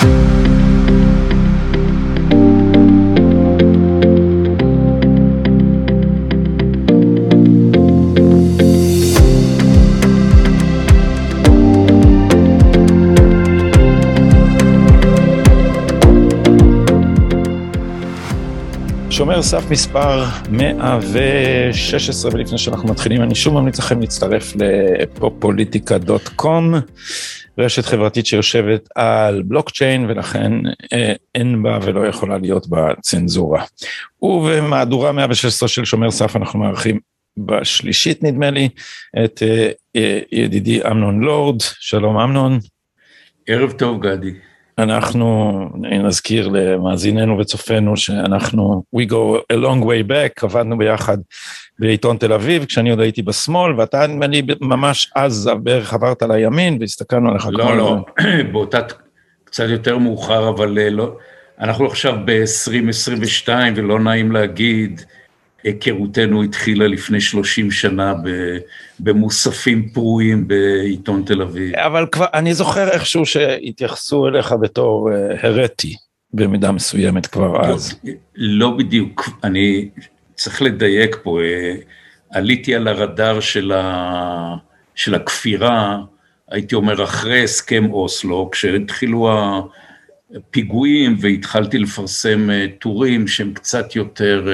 Thank you. שומר סף מספר 116, ולפני שאנחנו מתחילים, אני שוב ממליץ לכם להצטרף לפופוליטיקה.קום, רשת חברתית שיושבת על בלוקצ'יין, ולכן אה, אין בה ולא יכולה להיות בה צנזורה. ובמהדורה 116 של שומר סף אנחנו מארחים בשלישית, נדמה לי, את אה, אה, ידידי אמנון לורד. שלום אמנון. ערב טוב, גדי. אנחנו נזכיר למאזיננו וצופינו שאנחנו we go a long way back עבדנו ביחד בעיתון תל אביב כשאני עוד הייתי בשמאל ואתה אני ממש אז בערך עברת לימין והסתכלנו עליך לא לא באותה קצת יותר מאוחר אבל אה, לא אנחנו עכשיו ב-2022 ולא נעים להגיד היכרותנו התחילה לפני 30 שנה במוספים פרועים בעיתון תל אביב. אבל כבר, אני זוכר איכשהו שהתייחסו אליך בתור אה, הרטי במידה מסוימת כבר לא, אז. לא בדיוק, אני צריך לדייק פה, אה, עליתי על הרדאר של, ה, של הכפירה, הייתי אומר אחרי הסכם אוסלו, כשהתחילו הפיגועים והתחלתי לפרסם אה, טורים שהם קצת יותר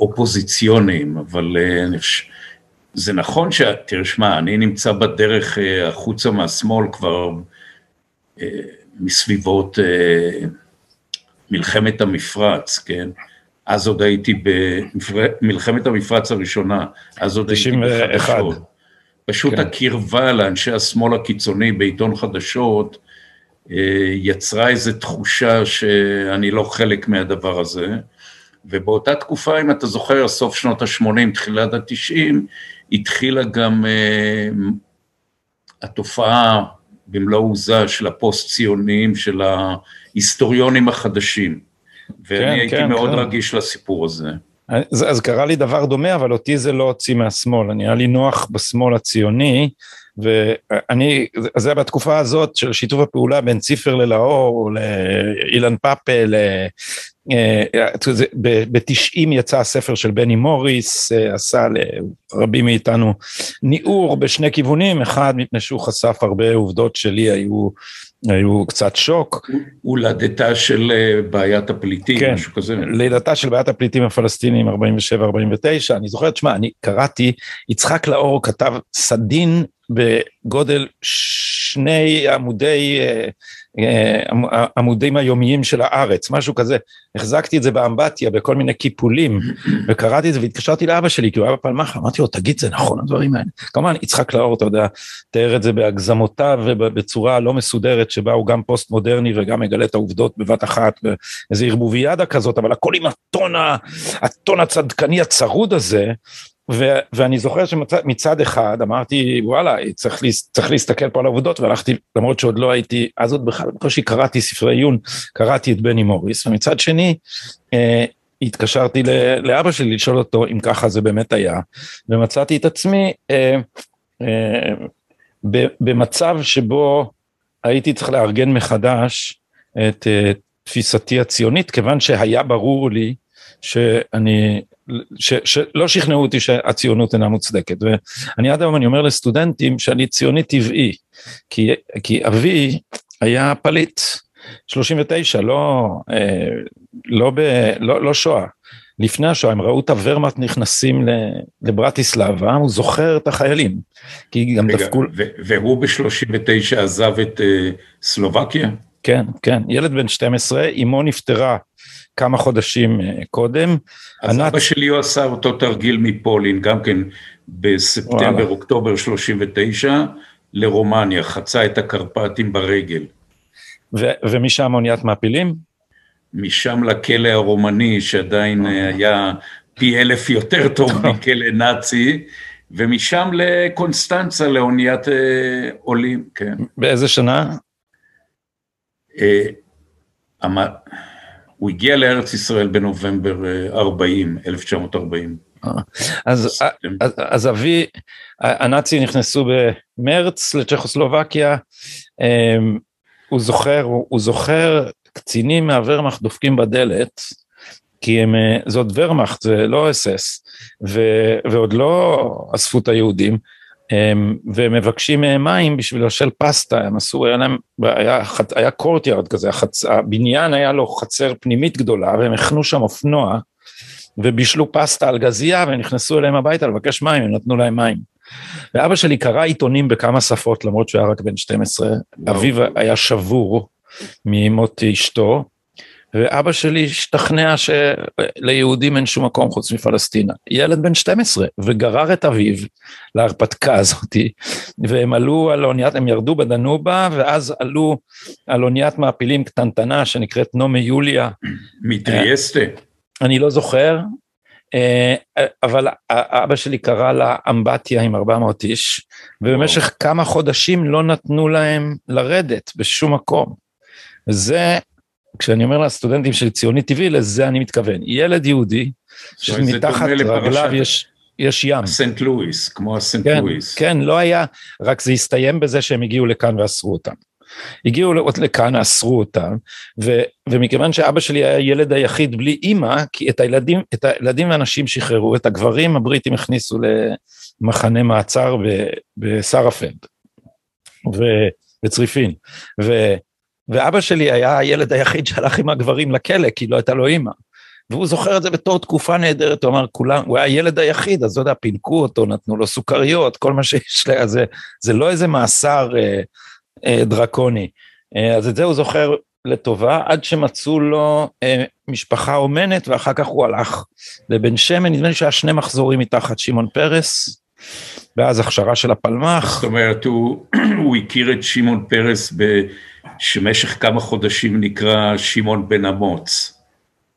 אופוזיציוניים, אבל אה, זה נכון ש... תראה, שמע, אני נמצא בדרך אה, החוצה מהשמאל כבר מסביבות מלחמת המפרץ, כן? אז עוד הייתי במלחמת המפרץ הראשונה, אז עוד הייתי בחדשות. פשוט כן. הקרבה לאנשי השמאל הקיצוני בעיתון חדשות יצרה איזו תחושה שאני לא חלק מהדבר הזה. ובאותה תקופה, אם אתה זוכר, סוף שנות ה-80, תחילת ה-90, התחילה גם uh, התופעה במלוא עוזה של הפוסט-ציונים, של ההיסטוריונים החדשים. ואני כן, הייתי כן, מאוד כן. רגיש לסיפור הזה. אז, אז קרה לי דבר דומה, אבל אותי זה לא הוציא מהשמאל, אני היה לי נוח בשמאל הציוני, ואני, זה היה בתקופה הזאת של שיתוף הפעולה בין ציפר ללאור, לאילן פאפה, ב-90 יצא הספר של בני מוריס, אה, עשה לרבים מאיתנו ניעור בשני כיוונים, אחד מפני שהוא חשף הרבה עובדות שלי היו, היו קצת שוק. הולדתה של אה, בעיית הפליטים, כן, משהו כזה. לידתה של בעיית הפליטים הפלסטינים 47-49, אני זוכר, תשמע, אני קראתי, יצחק לאור כתב סדין בגודל שני עמודי אה, עמודים היומיים של הארץ, משהו כזה. החזקתי את זה באמבטיה בכל מיני קיפולים, וקראתי את זה והתקשרתי לאבא שלי, כי הוא היה בפלמחה, אמרתי לו, תגיד, זה נכון הדברים האלה? כמובן, יצחק לאור, אתה יודע, תיאר את זה בהגזמותיו ובצורה לא מסודרת, שבה הוא גם פוסט מודרני וגם מגלה את העובדות בבת אחת, באיזה ערבוביאדה כזאת, אבל הכל עם הטון, הטון הצדקני הצרוד הזה, ו- ואני זוכר שמצד אחד אמרתי וואלה צריך, צריך להסתכל פה על העובדות והלכתי למרות שעוד לא הייתי אז עוד בכלל בקושי קראתי ספרי עיון קראתי את בני מוריס ומצד שני אה, התקשרתי לאבא שלי לשאול אותו אם ככה זה באמת היה ומצאתי את עצמי אה, אה, במצב שבו הייתי צריך לארגן מחדש את אה, תפיסתי הציונית כיוון שהיה ברור לי שאני ש, שלא שכנעו אותי שהציונות אינה מוצדקת. ואני עד היום אני אומר לסטודנטים שאני ציוני טבעי כי, כי אבי היה פליט. 39 לא אה, לא, ב, לא לא שואה. לפני השואה הם ראו את הוורמאט נכנסים לברטיסלבה הוא זוכר את החיילים. כי גם רגע, דפקו והוא ב-39 עזב את uh, סלובקיה? כן כן. ילד בן 12 אמו נפטרה כמה חודשים אה, קודם. אז ענת... אבא שלי הוא עשה אותו תרגיל מפולין, גם כן בספטמבר, אוקטובר 39, לרומניה, חצה את הקרפטים ברגל. ו- ומשם אוניית מעפילים? משם לכלא הרומני, שעדיין אה, היה פי אלף יותר טוב מכלא נאצי, ומשם לקונסטנצה, לאוניית אה, עולים, כן. באיזה שנה? אה, הוא הגיע לארץ ישראל בנובמבר 40, אה, 1940. אה, אז, אז, אז אבי, הנאצים נכנסו במרץ לצ'כוסלובקיה, אמ, הוא זוכר, הוא, הוא זוכר קצינים מהוורמאכט דופקים בדלת, כי הם, אה, זאת וורמאכט, זה לא אס אס, ועוד לא אספו את היהודים, ומבקשים מהם מים בשביל לבשל פסטה, הם עשו, היה להם, היה, היה קורטיארד כזה, החצ, הבניין היה לו חצר פנימית גדולה, והם הכנו שם אופנוע, ובישלו פסטה על גזייה, והם נכנסו אליהם הביתה לבקש מים, הם נתנו להם מים. ואבא שלי קרא עיתונים בכמה שפות, למרות שהוא היה רק בן 12, אביו היה שבור ממות אשתו, ואבא שלי השתכנע שליהודים אין שום מקום חוץ מפלסטינה. ילד בן 12, וגרר את אביו להרפתקה הזאתי, והם עלו על אוניית, הם ירדו בדנובה, ואז עלו על אוניית מעפילים קטנטנה שנקראת נומי יוליה. מטריאסטה. אני לא זוכר, אה, אבל אבא שלי קרא לה אמבטיה עם 400 איש, ובמשך כמה חודשים לא נתנו להם לרדת בשום מקום. וזה כשאני אומר לסטודנטים של ציוני טבעי, לזה אני מתכוון. ילד יהודי, שמתחת רגליו יש, יש ים. סנט לואיס, כמו הסנט כן, לואיס. כן, לא היה, רק זה הסתיים בזה שהם הגיעו לכאן ואסרו אותם. הגיעו לכאן, אסרו אותם, ו, ומכיוון שאבא שלי היה הילד היחיד בלי אימא, כי את הילדים, את הילדים והנשים שחררו, את הגברים הבריטים הכניסו למחנה מעצר בסרפנד, בצריפין, ו... ואבא שלי היה הילד היחיד שהלך עם הגברים לכלא, כי לא הייתה לו אימא. והוא זוכר את זה בתור תקופה נהדרת, הוא אמר, כולם, הוא היה הילד היחיד, אז לא יודע, פינקו אותו, נתנו לו סוכריות, כל מה שיש לי, זה, זה לא איזה מאסר אה, אה, דרקוני. אה, אז את זה הוא זוכר לטובה, עד שמצאו לו אה, משפחה אומנת, ואחר כך הוא הלך לבן שמן, נדמה לי שהיה שני מחזורים מתחת שמעון פרס, ואז הכשרה של הפלמ"ח. זאת אומרת, הוא, הוא הכיר את שמעון פרס ב... שמשך כמה חודשים נקרא שמעון בן אמוץ.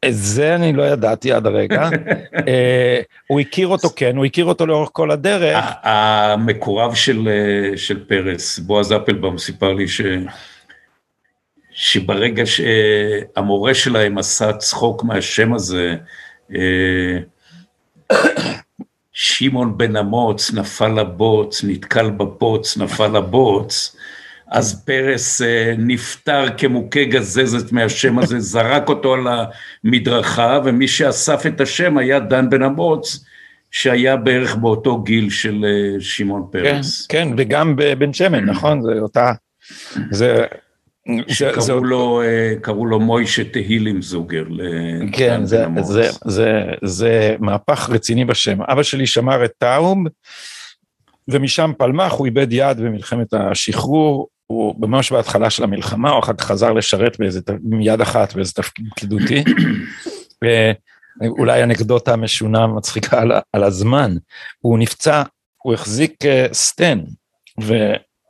את זה אני לא ידעתי עד הרגע. אה, הוא הכיר אותו, כן, הוא הכיר אותו לאורך כל הדרך. המקורב של, אה, של פרס, בועז אפלבאום, סיפר לי ש... שברגע שהמורה שלהם עשה צחוק מהשם הזה, אה, שמעון בן אמוץ נפל לבוץ, נתקל בבוץ, נפל לבוץ, אז פרס אה, נפטר כמוכה גזזת מהשם הזה, זרק אותו על המדרכה, ומי שאסף את השם היה דן בן אמוץ, שהיה בערך באותו גיל של אה, שמעון פרס. כן, כן, וגם בבן שמן, נכון? זה אותה... זה... שקראו זה, לו, זה... קראו לו מוישה תהילים זוגר. כן, זה, זה, זה, זה מהפך רציני בשם. אבא שלי שמר את טאוב, ומשם פלמח, הוא איבד יד במלחמת השחרור, הוא ממש בהתחלה של המלחמה, הוא אחר כך חזר לשרת באיזה, עם יד אחת באיזה תפקיד פקידותי. אולי אנקדוטה משונה מצחיקה על, על הזמן, הוא נפצע, הוא החזיק uh, סטן, ו,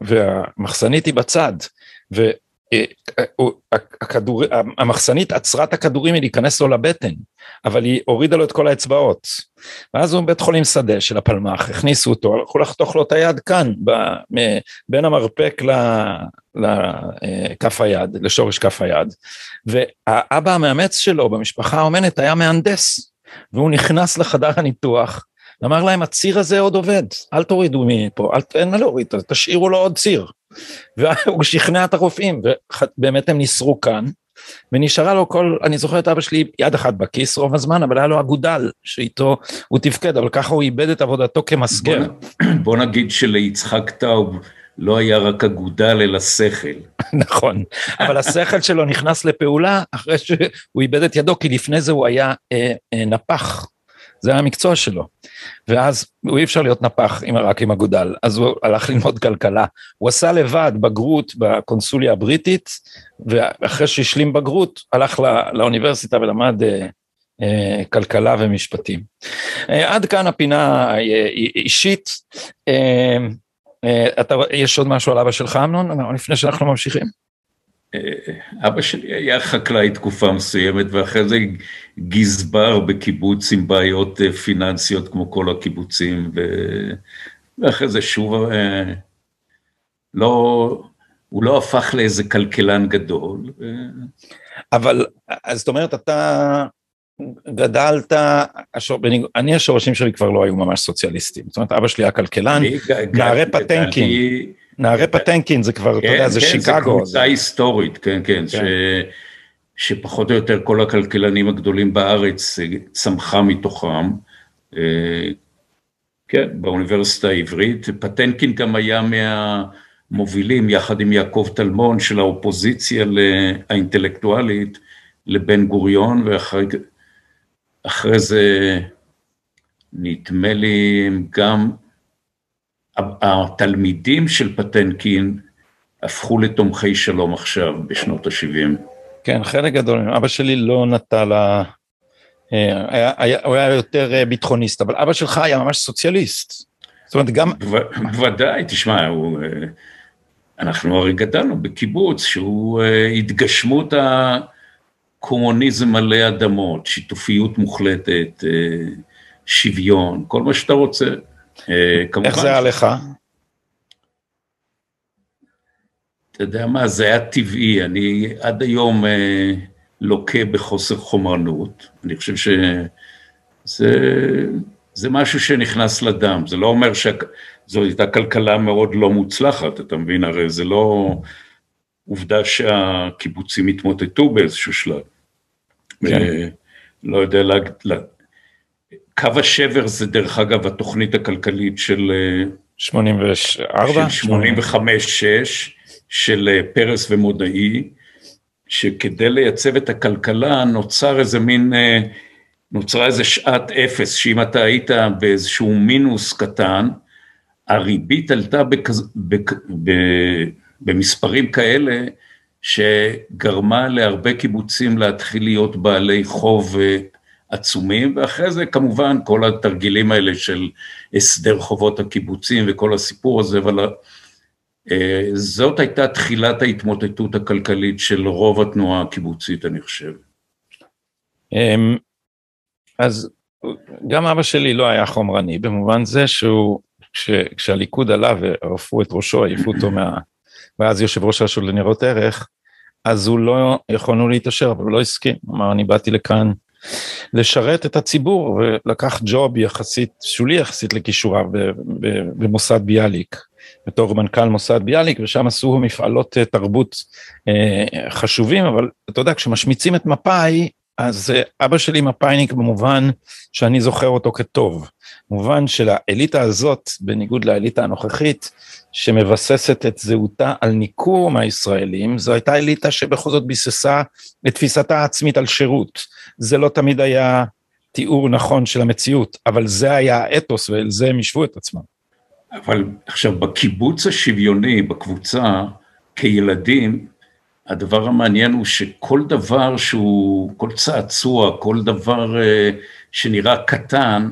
והמחסנית היא בצד, ו, הכדור, המחסנית עצרה את הכדורים מלהיכנס לו לבטן, אבל היא הורידה לו את כל האצבעות. ואז הוא בבית חולים שדה של הפלמ"ח, הכניסו אותו, הלכו לחתוך לו את היד כאן, בין המרפק לכף היד, לשורש כף היד. והאבא המאמץ שלו במשפחה האומנת היה מהנדס, והוא נכנס לחדר הניתוח, אמר להם, הציר הזה עוד עובד, אל תורידו מפה, אל, אין מה להוריד, תשאירו לו עוד ציר. והוא שכנע את הרופאים, ובאמת הם ניסרו כאן, ונשארה לו כל, אני זוכר את אבא שלי יד אחת בכיס רוב הזמן, אבל היה לו אגודל שאיתו הוא תפקד, אבל ככה הוא איבד את עבודתו כמסגר. בוא, בוא נגיד שליצחק טאוב לא היה רק אגודל אלא שכל. נכון, אבל השכל שלו נכנס לפעולה אחרי שהוא איבד את ידו, כי לפני זה הוא היה אה, אה, נפח. זה היה המקצוע שלו. ואז הוא אי אפשר להיות נפח עם, רק עם אגודל, אז הוא הלך ללמוד כלכלה. הוא עשה לבד בגרות בקונסוליה הבריטית, ואחרי שהשלים בגרות, הלך לא, לאוניברסיטה ולמד אה, אה, כלכלה ומשפטים. אה, עד כאן הפינה אה, אישית. אה, אה, אתה, יש עוד משהו על אבא שלך, אמנון, לפני שאנחנו ממשיכים? אבא שלי היה חקלאי תקופה מסוימת ואחרי זה גזבר בקיבוץ עם בעיות אה, פיננסיות כמו כל הקיבוצים ו... ואחרי זה שוב אה, לא, הוא לא הפך לאיזה כלכלן גדול. אבל אז זאת אומרת אתה גדלת, השור, אני השורשים שלי כבר לא היו ממש סוציאליסטים, זאת אומרת אבא שלי היה כלכלן, נערי פטנקים. נערי פטנקין זה כבר, אתה יודע, זה שיקגו. כן, זה קבוצה היסטורית, כן, כן, שפחות או יותר כל הכלכלנים הגדולים בארץ צמחה מתוכם. כן, באוניברסיטה העברית. פטנקין גם היה מהמובילים, יחד עם יעקב טלמון, של האופוזיציה האינטלקטואלית לבן גוריון, ואחרי זה נדמה לי גם התלמידים של פטנקין הפכו לתומכי שלום עכשיו, בשנות ה-70. כן, חלק גדול, אבא שלי לא נטה ל... היה, היה, הוא היה יותר אה, ביטחוניסט, אבל אבא שלך היה ממש סוציאליסט. זאת אומרת, גם... בוודאי, תשמע, הוא, אה, אנחנו הרי גדלנו בקיבוץ שהוא אה, התגשמות הקומוניזם מלא אדמות, שיתופיות מוחלטת, שוויון, כל מה שאתה רוצה. איך זה היה לך? אתה יודע מה, זה היה טבעי, אני עד היום... לוקה בחוסר חומרנות, אני חושב שזה משהו שנכנס לדם, זה לא אומר שזו הייתה כלכלה מאוד לא מוצלחת, אתה מבין, הרי זה לא עובדה שהקיבוצים התמוטטו באיזשהו שלב. כן. לא יודע, לה, לה, קו השבר זה דרך אגב התוכנית הכלכלית של 84? של 85-6 של אה, פרס ומודעי, שכדי לייצב את הכלכלה נוצר איזה מין, אה, נוצרה איזה שעת אפס, שאם אתה היית באיזשהו מינוס קטן, הריבית עלתה בכז, בכ, ב, במספרים כאלה, שגרמה להרבה קיבוצים להתחיל להיות בעלי חוב אה, עצומים, ואחרי זה כמובן כל התרגילים האלה של הסדר חובות הקיבוצים וכל הסיפור הזה, אבל אה, זאת הייתה תחילת ההתמוטטות הכלכלית של רוב התנועה הקיבוצית, אני חושב. אמ, אז גם אבא שלי לא היה חומרני, במובן זה שהוא, כש, כשהליכוד עלה וערפו את ראשו, העיפו אותו מה... ואז יושב ראש הרשות לניירות ערך, אז הוא לא, יכולנו להתעשר, אבל הוא לא הסכים, אמר, אני באתי לכאן לשרת את הציבור, ולקח ג'וב יחסית, שולי יחסית לכישוריו במוסד ביאליק. בתור מנכ"ל מוסד ביאליק, ושם עשו מפעלות אה, תרבות אה, חשובים, אבל אתה יודע, כשמשמיצים את מפא"י, אז אה, אבא שלי מפא"יניק במובן שאני זוכר אותו כטוב. במובן של האליטה הזאת, בניגוד לאליטה הנוכחית, שמבססת את זהותה על ניכור מהישראלים, זו הייתה אליטה שבכל זאת ביססה את תפיסתה העצמית על שירות. זה לא תמיד היה תיאור נכון של המציאות, אבל זה היה האתוס ואל זה הם השוו את עצמם. אבל עכשיו, בקיבוץ השוויוני, בקבוצה, כילדים, הדבר המעניין הוא שכל דבר שהוא, כל צעצוע, כל דבר uh, שנראה קטן,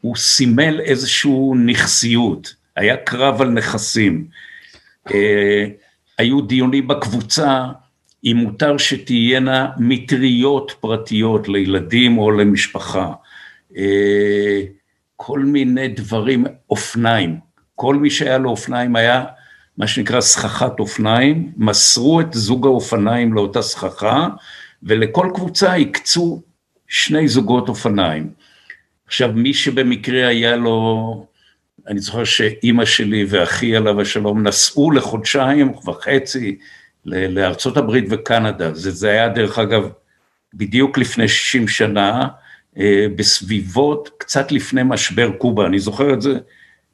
הוא סימל איזושהי נכסיות, היה קרב על נכסים. Uh, היו דיונים בקבוצה אם מותר שתהיינה מטריות פרטיות לילדים או למשפחה. Uh, כל מיני דברים, אופניים, כל מי שהיה לו אופניים היה מה שנקרא סככת אופניים, מסרו את זוג האופניים לאותה סככה ולכל קבוצה הקצו שני זוגות אופניים. עכשיו מי שבמקרה היה לו, אני זוכר שאימא שלי ואחי עליו השלום נסעו לחודשיים וחצי לארצות הברית וקנדה, זה, זה היה דרך אגב בדיוק לפני 60 שנה, אה, בסביבות קצת לפני משבר קובה, אני זוכר את זה,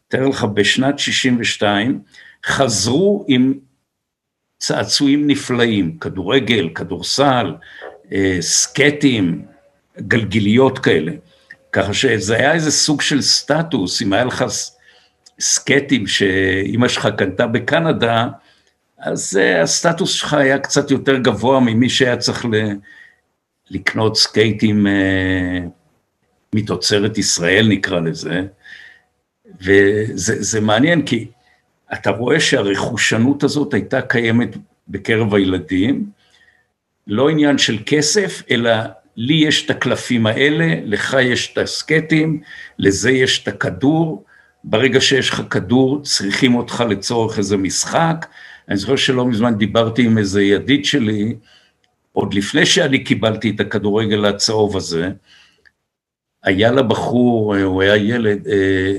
תאר לך, בשנת 62, חזרו עם צעצועים נפלאים, כדורגל, כדורסל, אה, סקטים, גלגיליות כאלה. ככה שזה היה איזה סוג של סטטוס, אם היה לך סקטים שאימא שלך קנתה בקנדה, אז אה, הסטטוס שלך היה קצת יותר גבוה ממי שהיה צריך לקנות סקייטים אה, מתוצרת ישראל נקרא לזה, וזה מעניין כי אתה רואה שהרכושנות הזאת הייתה קיימת בקרב הילדים, לא עניין של כסף, אלא לי יש את הקלפים האלה, לך יש את הסקטים, לזה יש את הכדור, ברגע שיש לך כדור צריכים אותך לצורך איזה משחק. אני זוכר שלא מזמן דיברתי עם איזה ידיד שלי, עוד לפני שאני קיבלתי את הכדורגל הצהוב הזה, היה לבחור, הוא היה ילד, אה,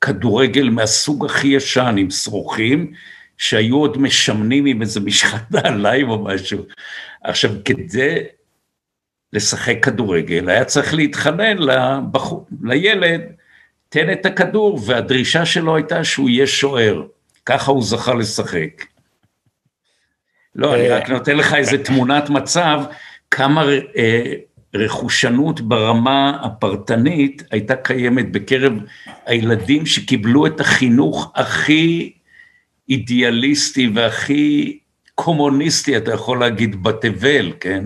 כדורגל מהסוג הכי ישן עם שרוכים, שהיו עוד משמנים עם איזה משחת נעליים או משהו. עכשיו, כדי לשחק כדורגל, היה צריך להתחנן לבחור, לילד, תן את הכדור, והדרישה שלו הייתה שהוא יהיה שוער. ככה הוא זכה לשחק. לא, אני רק נותן לך איזה תמונת מצב, כמה אה, רכושנות ברמה הפרטנית הייתה קיימת בקרב הילדים שקיבלו את החינוך הכי אידיאליסטי והכי קומוניסטי, אתה יכול להגיד, בתבל, כן?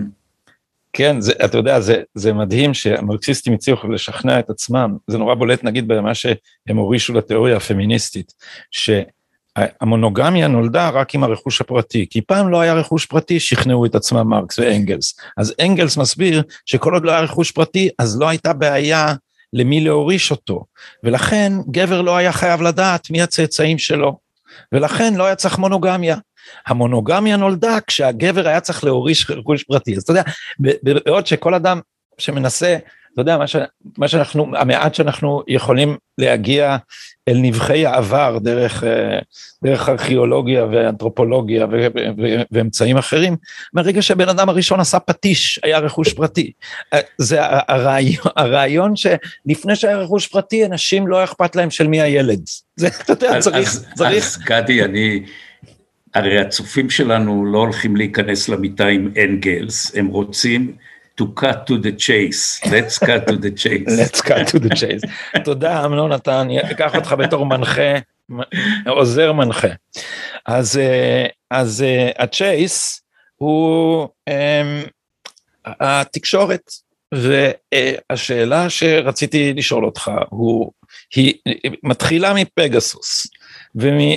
כן, זה, אתה יודע, זה, זה מדהים שהמרקסיסטים הצליחו לשכנע את עצמם, זה נורא בולט נגיד במה שהם הורישו לתיאוריה הפמיניסטית, שהמונוגמיה נולדה רק עם הרכוש הפרטי, כי פעם לא היה רכוש פרטי, שכנעו את עצמם מרקס ואנגלס. אז אנגלס מסביר שכל עוד לא היה רכוש פרטי, אז לא הייתה בעיה למי להוריש אותו, ולכן גבר לא היה חייב לדעת מי הצאצאים שלו, ולכן לא היה צריך מונוגמיה. המונוגמיה נולדה כשהגבר היה צריך להוריש רכוש פרטי. אז אתה יודע, בעוד שכל אדם שמנסה, אתה יודע, מה, ש, מה שאנחנו, המעט שאנחנו יכולים להגיע אל נבחי העבר דרך, אה, דרך ארכיאולוגיה ואנתרופולוגיה ו, ו, ואמצעים אחרים, מהרגע שהבן אדם הראשון עשה פטיש, היה רכוש פרטי. אה, זה הרעיון, הרעיון שלפני שהיה רכוש פרטי, אנשים לא אכפת להם של מי הילד. זה, אתה יודע, צריך, אז, צריך. אז גדי, אני... הרי הצופים שלנו לא הולכים להיכנס למיטה עם אנגלס, הם רוצים to cut to the chase, let's cut to the chase. let's cut to the chase. תודה אמנון, אתה, אני אקח אותך בתור מנחה, עוזר מנחה. אז, אה, אז הצ'ייס הוא um, התקשורת, והשאלה שרציתי לשאול אותך הוא, היא מתחילה מפגסוס.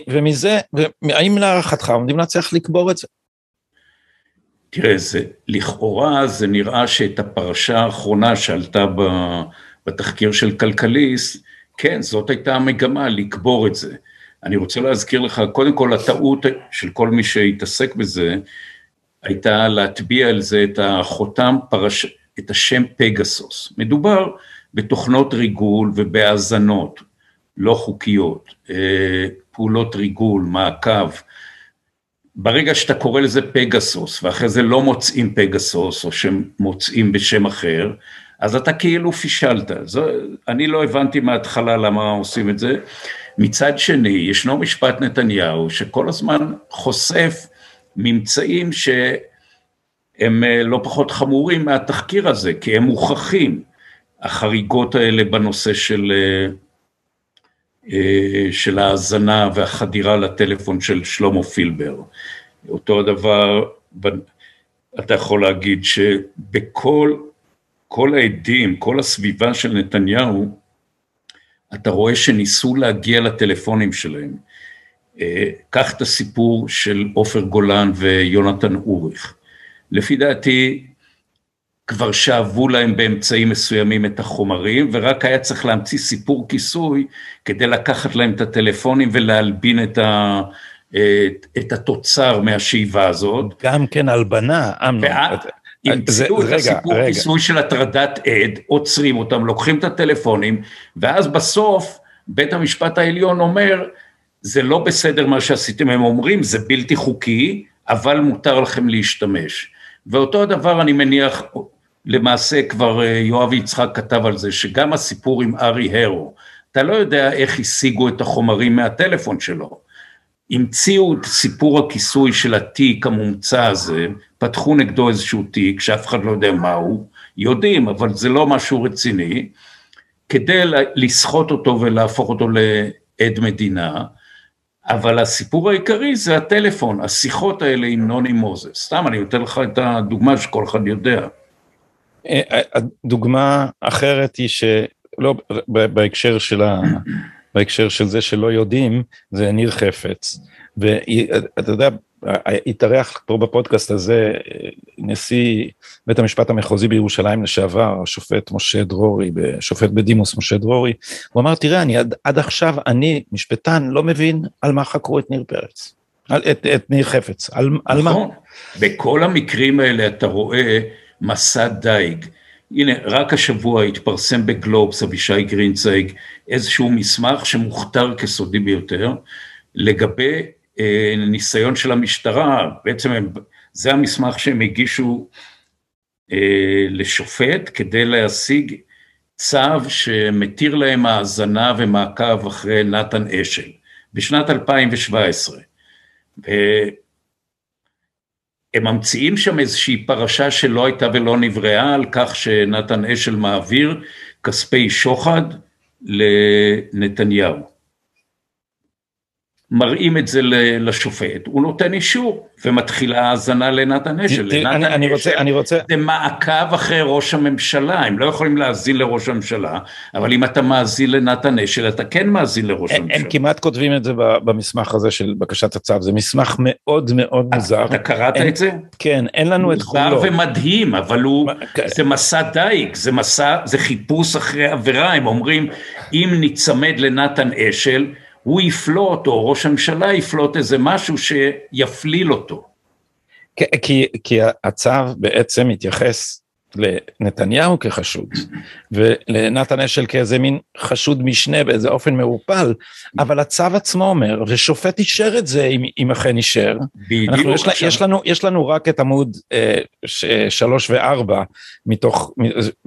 ומזה, האם להערכתך עומדים להצליח לקבור את זה? תראה, זה, לכאורה זה נראה שאת הפרשה האחרונה שעלתה ב, בתחקיר של כלכליסט, כן, זאת הייתה המגמה, לקבור את זה. אני רוצה להזכיר לך, קודם כל הטעות של כל מי שהתעסק בזה, הייתה להטביע על זה את החותם, פרש, את השם פגסוס. מדובר בתוכנות ריגול ובהאזנות לא חוקיות. פעולות ריגול, מעקב. ברגע שאתה קורא לזה פגסוס, ואחרי זה לא מוצאים פגסוס, או שמוצאים בשם אחר, אז אתה כאילו פישלת. זו, אני לא הבנתי מההתחלה למה עושים את זה. מצד שני, ישנו משפט נתניהו, שכל הזמן חושף ממצאים שהם אה, לא פחות חמורים מהתחקיר הזה, כי הם מוכחים. החריגות האלה בנושא של אה, של ההאזנה והחדירה לטלפון של שלמה פילבר. אותו הדבר, אתה יכול להגיד שבכל כל העדים, כל הסביבה של נתניהו, אתה רואה שניסו להגיע לטלפונים שלהם. אה, קח את הסיפור של עופר גולן ויונתן אוריך. לפי דעתי, כבר שאבו להם באמצעים מסוימים את החומרים, ורק היה צריך להמציא סיפור כיסוי כדי לקחת להם את הטלפונים ולהלבין את, ה, את, את התוצר מהשאיבה הזאת. גם כן הלבנה, אמנון. המציאו את הסיפור רגע. כיסוי של הטרדת עד, עוצרים אותם, לוקחים את הטלפונים, ואז בסוף בית המשפט העליון אומר, זה לא בסדר מה שעשיתם, הם אומרים, זה בלתי חוקי, אבל מותר לכם להשתמש. ואותו הדבר אני מניח למעשה כבר אה, יואב יצחק כתב על זה, שגם הסיפור עם ארי הרו, אתה לא יודע איך השיגו את החומרים מהטלפון שלו. המציאו את סיפור הכיסוי של התיק המומצא הזה, פתחו נגדו איזשהו תיק שאף אחד לא יודע מהו, יודעים, אבל זה לא משהו רציני, כדי לסחוט אותו ולהפוך אותו לעד מדינה, אבל הסיפור העיקרי זה הטלפון, השיחות האלה עם נוני מוזס. סתם, אני נותן לך את הדוגמה שכל אחד יודע. הדוגמה האחרת היא שלא בהקשר של ה... בהקשר של זה שלא יודעים, זה ניר חפץ. ואתה יודע, התארח פה בפודקאסט הזה נשיא בית המשפט המחוזי בירושלים לשעבר, השופט משה דרורי, שופט בדימוס משה דרורי, הוא אמר, תראה, אני עד, עד עכשיו, אני, משפטן, לא מבין על מה חקרו את ניר פרץ, על, את, את ניר חפץ, על, נכון. על מה? בכל המקרים האלה אתה רואה מסע דייג. הנה, רק השבוע התפרסם בגלובס, אבישי גרינצייג, איזשהו מסמך שמוכתר כסודי ביותר, לגבי אה, ניסיון של המשטרה, בעצם הם, זה המסמך שהם הגישו אה, לשופט כדי להשיג צו שמתיר להם האזנה ומעקב אחרי נתן אשל, בשנת 2017. הם ממציאים שם איזושהי פרשה שלא הייתה ולא נבראה על כך שנתן אשל מעביר כספי שוחד לנתניהו. מראים את זה לשופט, הוא נותן אישור ומתחילה האזנה לנתן אשל. אני, אני רוצה, אני רוצה... זה מעקב אחרי ראש הממשלה, הם לא יכולים להאזין לראש הממשלה, אבל אם אתה מאזין לנתן אשל, אתה כן מאזין לראש הממשלה. הם כמעט כותבים את זה במסמך הזה של בקשת הצו, זה מסמך מאוד מאוד מוזר. אתה קראת את זה? כן, אין לנו את כולו. מוזר ומדהים, אבל הוא, כן. זה מסע דייג, זה מסע, זה חיפוש אחרי עבירה, הם אומרים, אם ניצמד לנתן אשל, הוא יפלוט, או ראש הממשלה יפלוט איזה משהו שיפליל אותו. כי, כי הצו בעצם מתייחס לנתניהו כחשוד, ולנתן אשל כאיזה מין חשוד משנה באיזה אופן מעורפל, אבל הצו עצמו אומר, ושופט אישר את זה אם, אם אכן אישר. בדיוק. יש, עכשיו... יש, לנו, יש לנו רק את עמוד אה, ש, שלוש וארבע מתוך,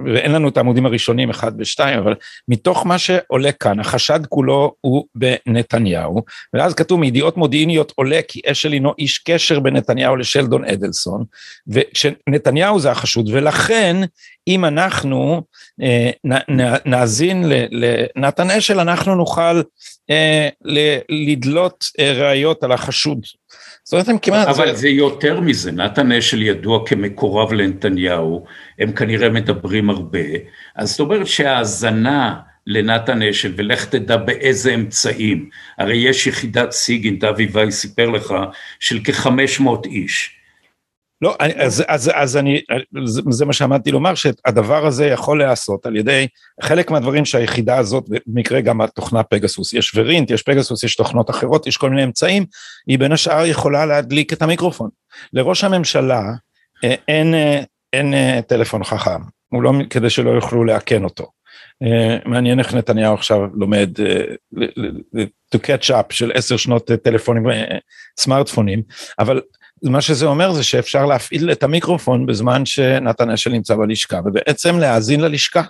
ואין לנו את העמודים הראשונים אחד ושתיים, אבל מתוך מה שעולה כאן, החשד כולו הוא בנתניהו, ואז כתוב מידיעות מודיעיניות עולה כי אשל הינו איש קשר בין נתניהו לשלדון אדלסון, ושנתניהו זה החשוד, ולכן לכן אם אנחנו אה, נאזין לנתן אשל אנחנו נוכל אה, לדלות אה, ראיות על החשוד. זאת אומרת הם כמעט... אבל זה... זה יותר מזה, נתן אשל ידוע כמקורב לנתניהו, הם כנראה מדברים הרבה, אז זאת אומרת שההאזנה לנתן אשל ולך תדע באיזה אמצעים, הרי יש יחידת סיגינט, אבי וייס סיפר לך, של כ-500 איש. לא, אז, אז, אז אני, זה, זה מה שעמדתי לומר, שהדבר הזה יכול להיעשות על ידי חלק מהדברים שהיחידה הזאת, במקרה גם התוכנה פגסוס, יש ורינט, יש פגסוס, יש תוכנות אחרות, יש כל מיני אמצעים, היא בין השאר יכולה להדליק את המיקרופון. לראש הממשלה אה, אין, אה, אין, אין טלפון חכם, הוא לא, כדי שלא יוכלו לאכן אותו. מעניין איך נתניהו עכשיו לומד to catch up של עשר שנות טלפונים, סמארטפונים, אבל מה שזה אומר זה שאפשר להפעיל את המיקרופון בזמן שנתן אשל נמצא בלשכה, ובעצם להאזין ללשכה.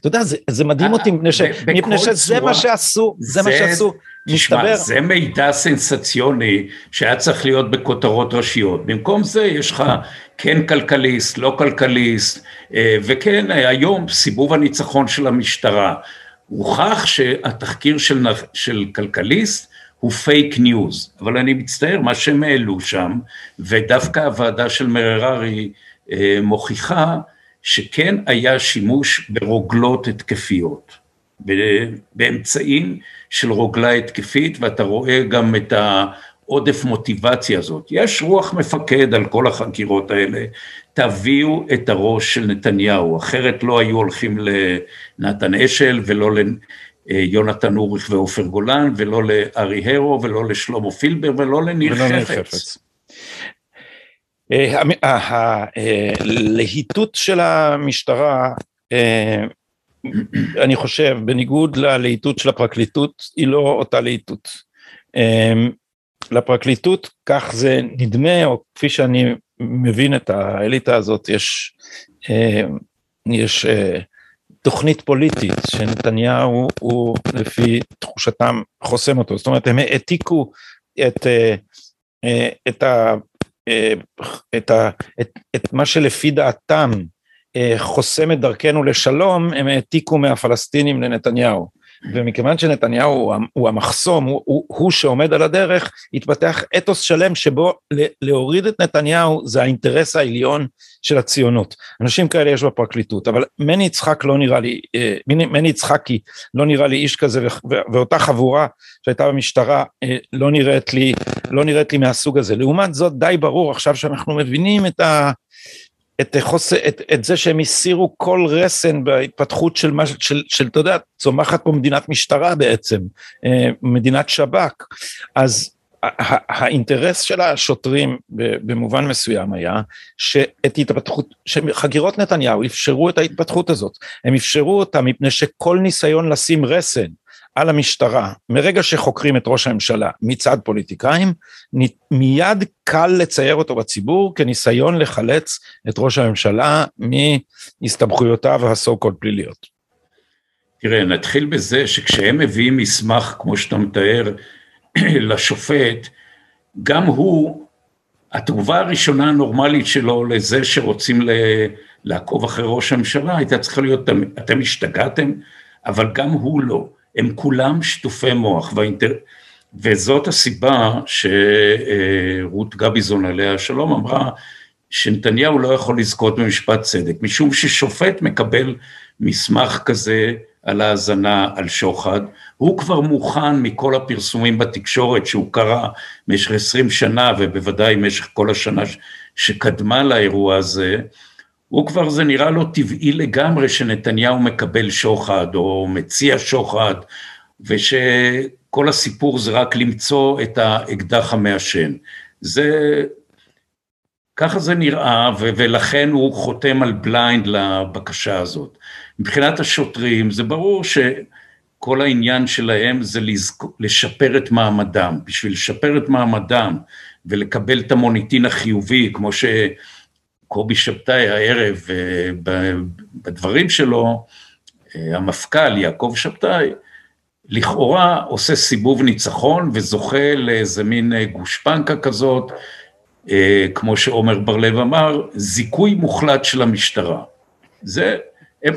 אתה יודע, זה, זה מדהים אותי, מפני, ש, מפני שזה מה שעשו, זה, זה מה שעשו, מסתבר. זה מידע סנסציוני שהיה צריך להיות בכותרות ראשיות. במקום זה יש לך כן כלכליסט, לא כלכליסט, אה, וכן היום סיבוב הניצחון של המשטרה. הוכח שהתחקיר של, של כלכליסט הוא פייק ניוז, אבל אני מצטער, מה שהם העלו שם, ודווקא הוועדה של מררי אה, מוכיחה שכן היה שימוש ברוגלות התקפיות, באמצעים של רוגלה התקפית, ואתה רואה גם את העודף מוטיבציה הזאת. יש רוח מפקד על כל החקירות האלה, תביאו את הראש של נתניהו, אחרת לא היו הולכים לנתן אשל ולא יונתן אוריך ועופר גולן, ולא לארי הרו, ולא לשלמה פילבר, ולא לניר חפץ. הלהיטות של המשטרה, אה, אני חושב, בניגוד ללהיטות של הפרקליטות, היא לא אותה להיטות. אה, לפרקליטות, כך זה נדמה, או כפי שאני מבין את האליטה הזאת, יש, יש תוכנית פוליטית שנתניהו הוא לפי תחושתם חוסם אותו, זאת אומרת הם העתיקו את, אה, אה, את, ה, אה, את, ה, את, את מה שלפי דעתם חוסם את דרכנו לשלום, הם העתיקו מהפלסטינים לנתניהו. ומכיוון שנתניהו הוא המחסום, הוא, הוא, הוא שעומד על הדרך, התפתח אתוס שלם שבו להוריד את נתניהו זה האינטרס העליון של הציונות. אנשים כאלה יש בפרקליטות, אבל מני יצחק לא נראה לי, אה, מני יצחקי לא נראה לי איש כזה, ואותה חבורה שהייתה במשטרה אה, לא נראית לי, לא נראית לי מהסוג הזה. לעומת זאת די ברור עכשיו שאנחנו מבינים את ה... את, חוס... את, את זה שהם הסירו כל רסן בהתפתחות של מה, של, של, אתה יודע, צומחת פה מדינת משטרה בעצם, אה, מדינת שב"כ, אז האינטרס של השוטרים במובן מסוים היה שאת התפתחות, שחקירות נתניהו אפשרו את ההתפתחות הזאת, הם אפשרו אותה מפני שכל ניסיון לשים רסן על המשטרה מרגע שחוקרים את ראש הממשלה מצד פוליטיקאים, מיד קל לצייר אותו בציבור כניסיון לחלץ את ראש הממשלה מהסתבכויותיו הסו קול פליליות. תראה, נתחיל בזה שכשהם מביאים מסמך, כמו שאתה מתאר, לשופט, גם הוא, התגובה הראשונה הנורמלית שלו לזה שרוצים לעקוב אחרי ראש הממשלה הייתה צריכה להיות, אתם השתגעתם? אבל גם הוא לא. הם כולם שטופי מוח, והאינטר... וזאת הסיבה שרות גביזון עליה השלום אמרה שנתניהו לא יכול לזכות במשפט צדק, משום ששופט מקבל מסמך כזה על האזנה, על שוחד, הוא כבר מוכן מכל הפרסומים בתקשורת שהוא קרא במשך עשרים שנה ובוודאי במשך כל השנה שקדמה לאירוע הזה, הוא כבר זה נראה לו טבעי לגמרי שנתניהו מקבל שוחד או מציע שוחד ושכל הסיפור זה רק למצוא את האקדח המעשן. זה, ככה זה נראה ו- ולכן הוא חותם על בליינד לבקשה הזאת. מבחינת השוטרים זה ברור שכל העניין שלהם זה לשפר את מעמדם, בשביל לשפר את מעמדם ולקבל את המוניטין החיובי כמו ש... קובי שבתאי הערב אה, בדברים שלו, אה, המפכ"ל יעקב שבתאי, לכאורה עושה סיבוב ניצחון וזוכה לאיזה מין אה, גושפנקה כזאת, כמו שעומר בר-לב אמר, זיכוי מוחלט של המשטרה. זה, הם,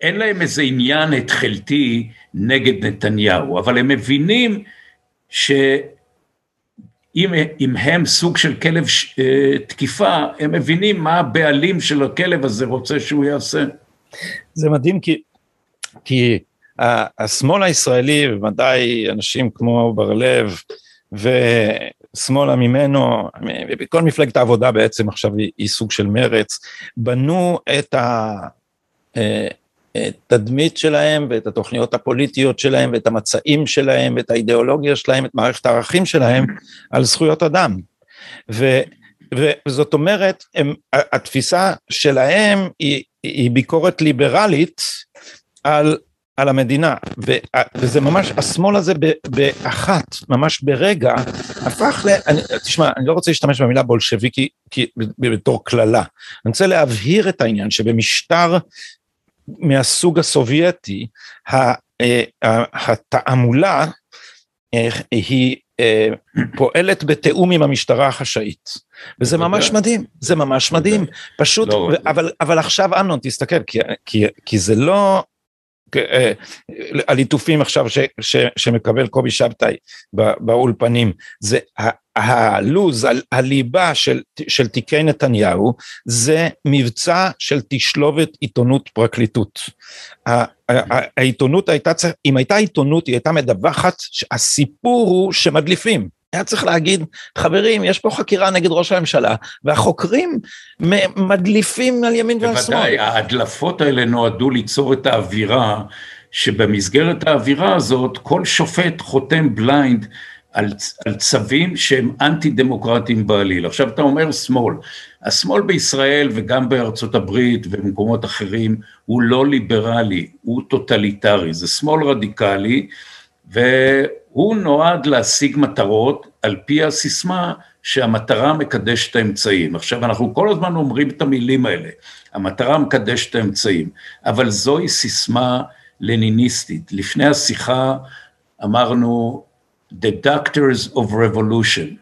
אין להם איזה עניין התחלתי נגד נתניהו, אבל הם מבינים ש... אם, אם הם סוג של כלב ש, אה, תקיפה, הם מבינים מה הבעלים של הכלב הזה רוצה שהוא יעשה. זה מדהים כי, כי השמאל הישראלי, בוודאי אנשים כמו בר לב ושמאלה ממנו, כל מפלגת העבודה בעצם עכשיו היא, היא סוג של מרץ, בנו את ה... התדמית שלהם ואת התוכניות הפוליטיות שלהם ואת המצעים שלהם ואת האידיאולוגיה שלהם, את מערכת הערכים שלהם על זכויות אדם. ו, וזאת אומרת, הם, התפיסה שלהם היא, היא ביקורת ליברלית על, על המדינה, ו, וזה ממש, השמאל הזה באחת, ממש ברגע, הפך ל... אני, תשמע, אני לא רוצה להשתמש במילה בולשביקי בתור קללה, אני רוצה להבהיר את העניין שבמשטר מהסוג הסובייטי, אה, התעמולה אה, היא אה, פועלת בתיאום עם המשטרה החשאית. וזה ממש מדהים, זה ממש מדהים, פשוט, לא, אבל, אבל עכשיו אמנון תסתכל, כי, כי, כי זה לא הליטופים עכשיו ש, ש, שמקבל קובי שבתאי באולפנים, זה הלוז, הליבה של, של תיקי נתניהו, זה מבצע של תשלובת עיתונות פרקליטות. העיתונות הייתה, אם הייתה עיתונות היא הייתה מדווחת, הסיפור הוא שמדליפים. היה צריך להגיד, חברים, יש פה חקירה נגד ראש הממשלה, והחוקרים מדליפים על ימין ועל שמאל. בוודאי, ההדלפות האלה נועדו ליצור את האווירה, שבמסגרת האווירה הזאת, כל שופט חותם בליינד על, על צווים שהם אנטי דמוקרטיים בעליל. עכשיו אתה אומר שמאל, השמאל בישראל וגם בארצות הברית ובמקומות אחרים הוא לא ליברלי, הוא טוטליטרי, זה שמאל רדיקלי והוא נועד להשיג מטרות על פי הסיסמה שהמטרה מקדשת האמצעים. עכשיו אנחנו כל הזמן אומרים את המילים האלה, המטרה מקדשת האמצעים, אבל זוהי סיסמה לניניסטית. לפני השיחה אמרנו The Doctors of Revolution.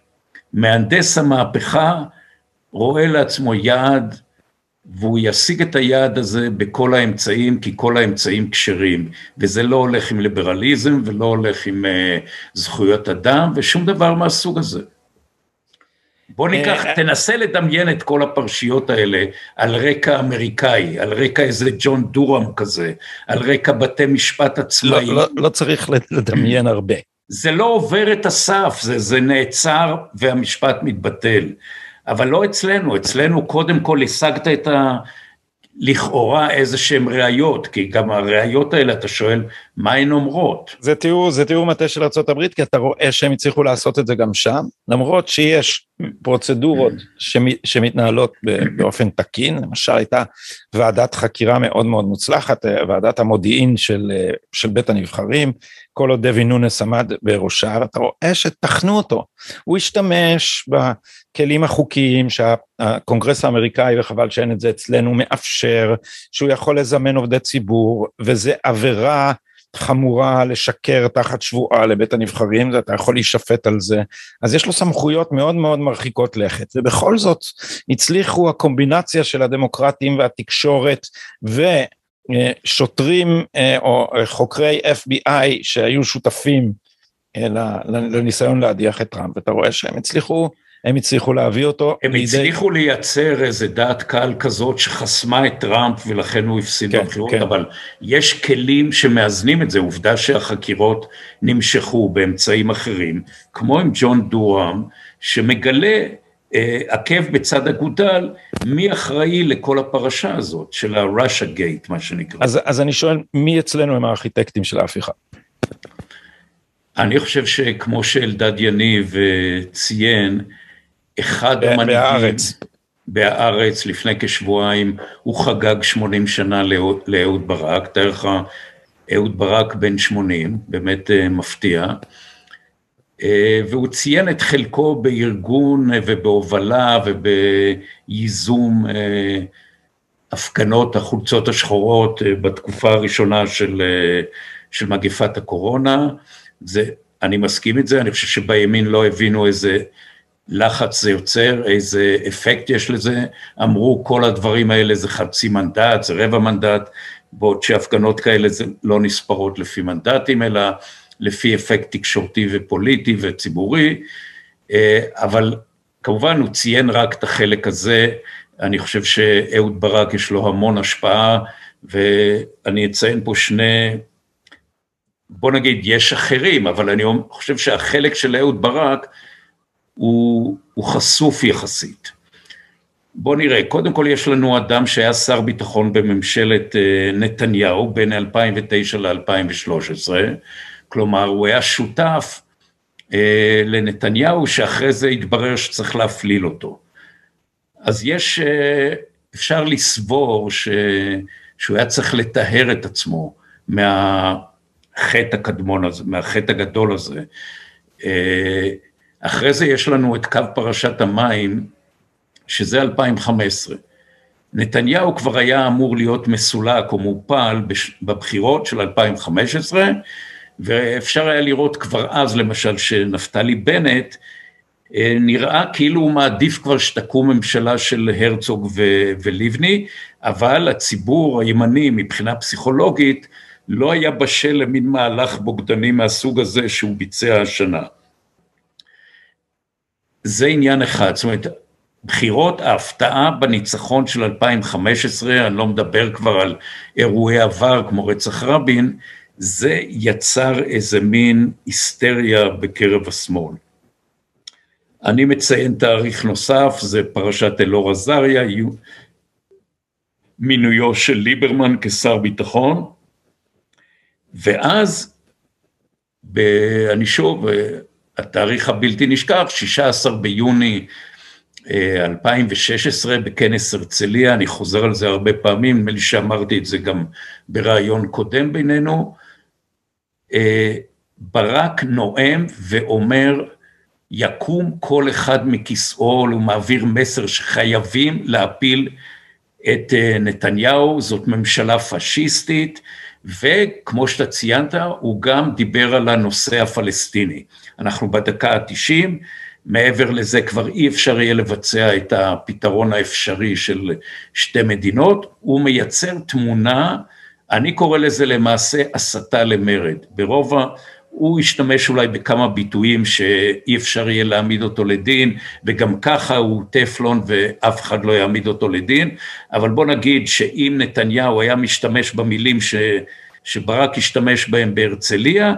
מהנדס המהפכה רואה לעצמו יעד והוא ישיג את היעד הזה בכל האמצעים, כי כל האמצעים כשרים, וזה לא הולך עם ליברליזם ולא הולך עם uh, זכויות אדם ושום דבר מהסוג הזה. בוא ניקח, אה, תנסה לדמיין את כל הפרשיות האלה על רקע אמריקאי, על רקע איזה ג'ון דורם כזה, על רקע בתי משפט עצמאיים. לא, לא, לא צריך לדמיין הרבה. זה לא עובר את הסף, זה, זה נעצר והמשפט מתבטל. אבל לא אצלנו, אצלנו קודם כל השגת את, ה, לכאורה איזה שהן ראיות, כי גם הראיות האלה, אתה שואל, מה הן אומרות? זה תיאור, זה תיאור מטה של ארה"ב, כי אתה רואה שהם הצליחו לעשות את זה גם שם, למרות שיש פרוצדורות שמתנהלות באופן תקין, למשל הייתה ועדת חקירה מאוד מאוד מוצלחת, ועדת המודיעין של, של בית הנבחרים, כל עוד דבי נונס עמד בראשה, ואתה רואה שטחנו אותו, הוא השתמש בכלים החוקיים שהקונגרס האמריקאי, וחבל שאין את זה אצלנו, מאפשר, שהוא יכול לזמן עובדי ציבור, וזה עבירה חמורה לשקר תחת שבועה לבית הנבחרים, אתה יכול להישפט על זה, אז יש לו סמכויות מאוד מאוד מרחיקות לכת, ובכל זאת הצליחו הקומבינציה של הדמוקרטים והתקשורת ושוטרים אה, או חוקרי FBI שהיו שותפים אה, לניסיון להדיח את טראמפ, ואתה רואה שהם הצליחו הם הצליחו להביא אותו. הם לידי... הצליחו לייצר איזה דעת קהל כזאת שחסמה את טראמפ ולכן הוא הפסיד כן, בבחירות, כן. אבל יש כלים שמאזנים את זה, עובדה שהחקירות נמשכו באמצעים אחרים, כמו עם ג'ון דורם, שמגלה אה, עקב בצד אגודל, מי אחראי לכל הפרשה הזאת של ה-Russia Gate, מה שנקרא. אז, אז אני שואל, מי אצלנו הם הארכיטקטים של ההפיכה? אני חושב שכמו שאלדד יניב אה, ציין, אחד המנהיגים... בהארץ. בהארץ לפני כשבועיים, הוא חגג 80 שנה לאהוד ברק, תאר לך, אהוד ברק בן 80, באמת אה, מפתיע, אה, והוא ציין את חלקו בארגון ובהובלה ובייזום אה, הפגנות החולצות השחורות בתקופה הראשונה של, של מגפת הקורונה, זה, אני מסכים את זה, אני חושב שבימין לא הבינו איזה לחץ זה יוצר, איזה אפקט יש לזה, אמרו כל הדברים האלה זה חצי מנדט, זה רבע מנדט, בעוד שהפגנות כאלה זה לא נספרות לפי מנדטים, אלא לפי אפקט תקשורתי ופוליטי וציבורי, אה, אבל כמובן הוא ציין רק את החלק הזה, אני חושב שאהוד ברק יש לו המון השפעה, ואני אציין פה שני, בוא נגיד יש אחרים, אבל אני חושב שהחלק של אהוד ברק, הוא, הוא חשוף יחסית. בוא נראה, קודם כל יש לנו אדם שהיה שר ביטחון בממשלת אה, נתניהו בין 2009 ל-2013, כלומר הוא היה שותף אה, לנתניהו שאחרי זה התברר שצריך להפליל אותו. אז יש, אה, אפשר לסבור ש, שהוא היה צריך לטהר את עצמו מהחטא הקדמון הזה, מהחטא הגדול הזה. אחרי זה יש לנו את קו פרשת המים, שזה 2015. נתניהו כבר היה אמור להיות מסולק או מופל בבחירות של 2015, ואפשר היה לראות כבר אז למשל שנפתלי בנט אה, נראה כאילו הוא מעדיף כבר שתקום ממשלה של הרצוג ו- ולבני, אבל הציבור הימני מבחינה פסיכולוגית לא היה בשל למין מהלך בוגדני מהסוג הזה שהוא ביצע השנה. זה עניין אחד, זאת אומרת, בחירות ההפתעה בניצחון של 2015, אני לא מדבר כבר על אירועי עבר כמו רצח רבין, זה יצר איזה מין היסטריה בקרב השמאל. אני מציין תאריך נוסף, זה פרשת אלאור עזריה, מינויו של ליברמן כשר ביטחון, ואז, אני שוב, התאריך הבלתי נשכח, 16 ביוני 2016 אה, בכנס הרצליה, אני חוזר על זה הרבה פעמים, נדמה לי שאמרתי את זה גם בריאיון קודם בינינו, ברק נואם ואומר, יקום כל אחד מכיסאו, הוא מעביר מסר שחייבים להפיל את אה, נתניהו, זאת ממשלה פשיסטית, וכמו שאתה ציינת, הוא גם דיבר על הנושא הפלסטיני. אנחנו בדקה ה-90, מעבר לזה כבר אי אפשר יהיה לבצע את הפתרון האפשרי של שתי מדינות, הוא מייצר תמונה, אני קורא לזה למעשה הסתה למרד. ברוב ה... הוא השתמש אולי בכמה ביטויים שאי אפשר יהיה להעמיד אותו לדין, וגם ככה הוא טפלון ואף אחד לא יעמיד אותו לדין, אבל בוא נגיד שאם נתניהו היה משתמש במילים ש... שברק השתמש בהם בהרצליה,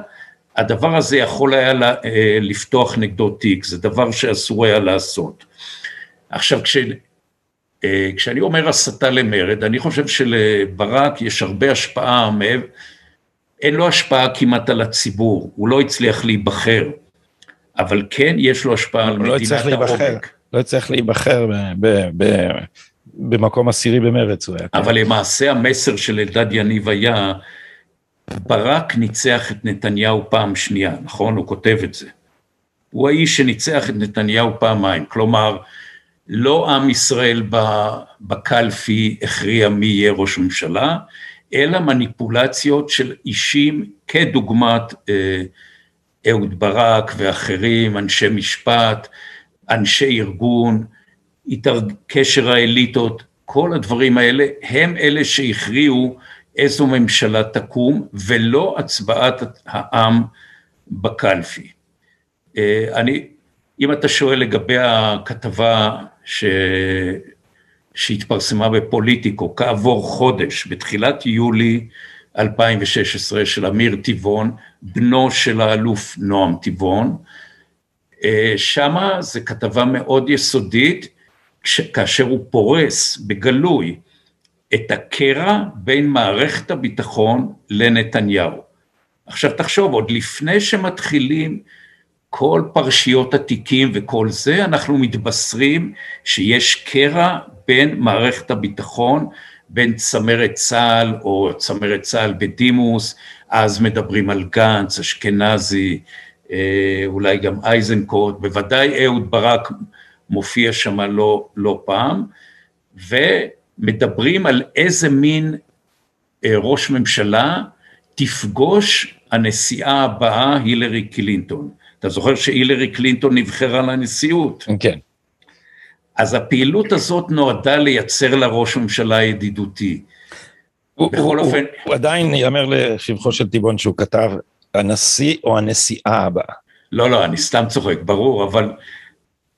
הדבר הזה יכול היה אה, לפתוח נגדו תיק, זה דבר שאסור היה לעשות. עכשיו אה, כשאני אומר הסתה למרד, אני חושב שלברק יש הרבה השפעה, אין לו השפעה כמעט על הציבור, הוא לא הצליח להיבחר, אבל כן יש לו השפעה על לא מדינת העומק. לא הצליח להיבחר במקום עשירי במרץ הוא היה. אבל למעשה המסר של אלדד יניב היה, ברק ניצח את נתניהו פעם שנייה, נכון? הוא כותב את זה. הוא האיש שניצח את נתניהו פעמיים, כלומר, לא עם ישראל בקלפי הכריע מי יהיה ראש ממשלה, אלא מניפולציות של אישים כדוגמת אה, אהוד ברק ואחרים, אנשי משפט, אנשי ארגון, קשר האליטות, כל הדברים האלה הם אלה שהכריעו איזו ממשלה תקום ולא הצבעת העם בקלפי. אה, אני, אם אתה שואל לגבי הכתבה ש... שהתפרסמה בפוליטיקו כעבור חודש, בתחילת יולי 2016 של אמיר טבעון, בנו של האלוף נועם טבעון, אה, שמה זו כתבה מאוד יסודית, כאשר הוא פורס בגלוי את הקרע בין מערכת הביטחון לנתניהו. עכשיו תחשוב, עוד לפני שמתחילים כל פרשיות התיקים וכל זה, אנחנו מתבשרים שיש קרע בין מערכת הביטחון, בין צמרת צה"ל או צמרת צה"ל בדימוס, אז מדברים על גנץ, אשכנזי, אה, אולי גם איזנקוט, בוודאי אהוד ברק מופיע שם לא, לא פעם, ומדברים על איזה מין אה, ראש ממשלה תפגוש הנשיאה הבאה הילרי קלינטון. אתה זוכר שהילרי קלינטון נבחרה לנשיאות? כן. אז הפעילות הזאת נועדה לייצר לה ראש ממשלה ידידותי. הוא, בכל הוא, אופן... הוא, עדיין ייאמר לשבחו של טיבון שהוא כתב הנשיא או הנשיאה הבאה. לא, לא, אני סתם צוחק, ברור, אבל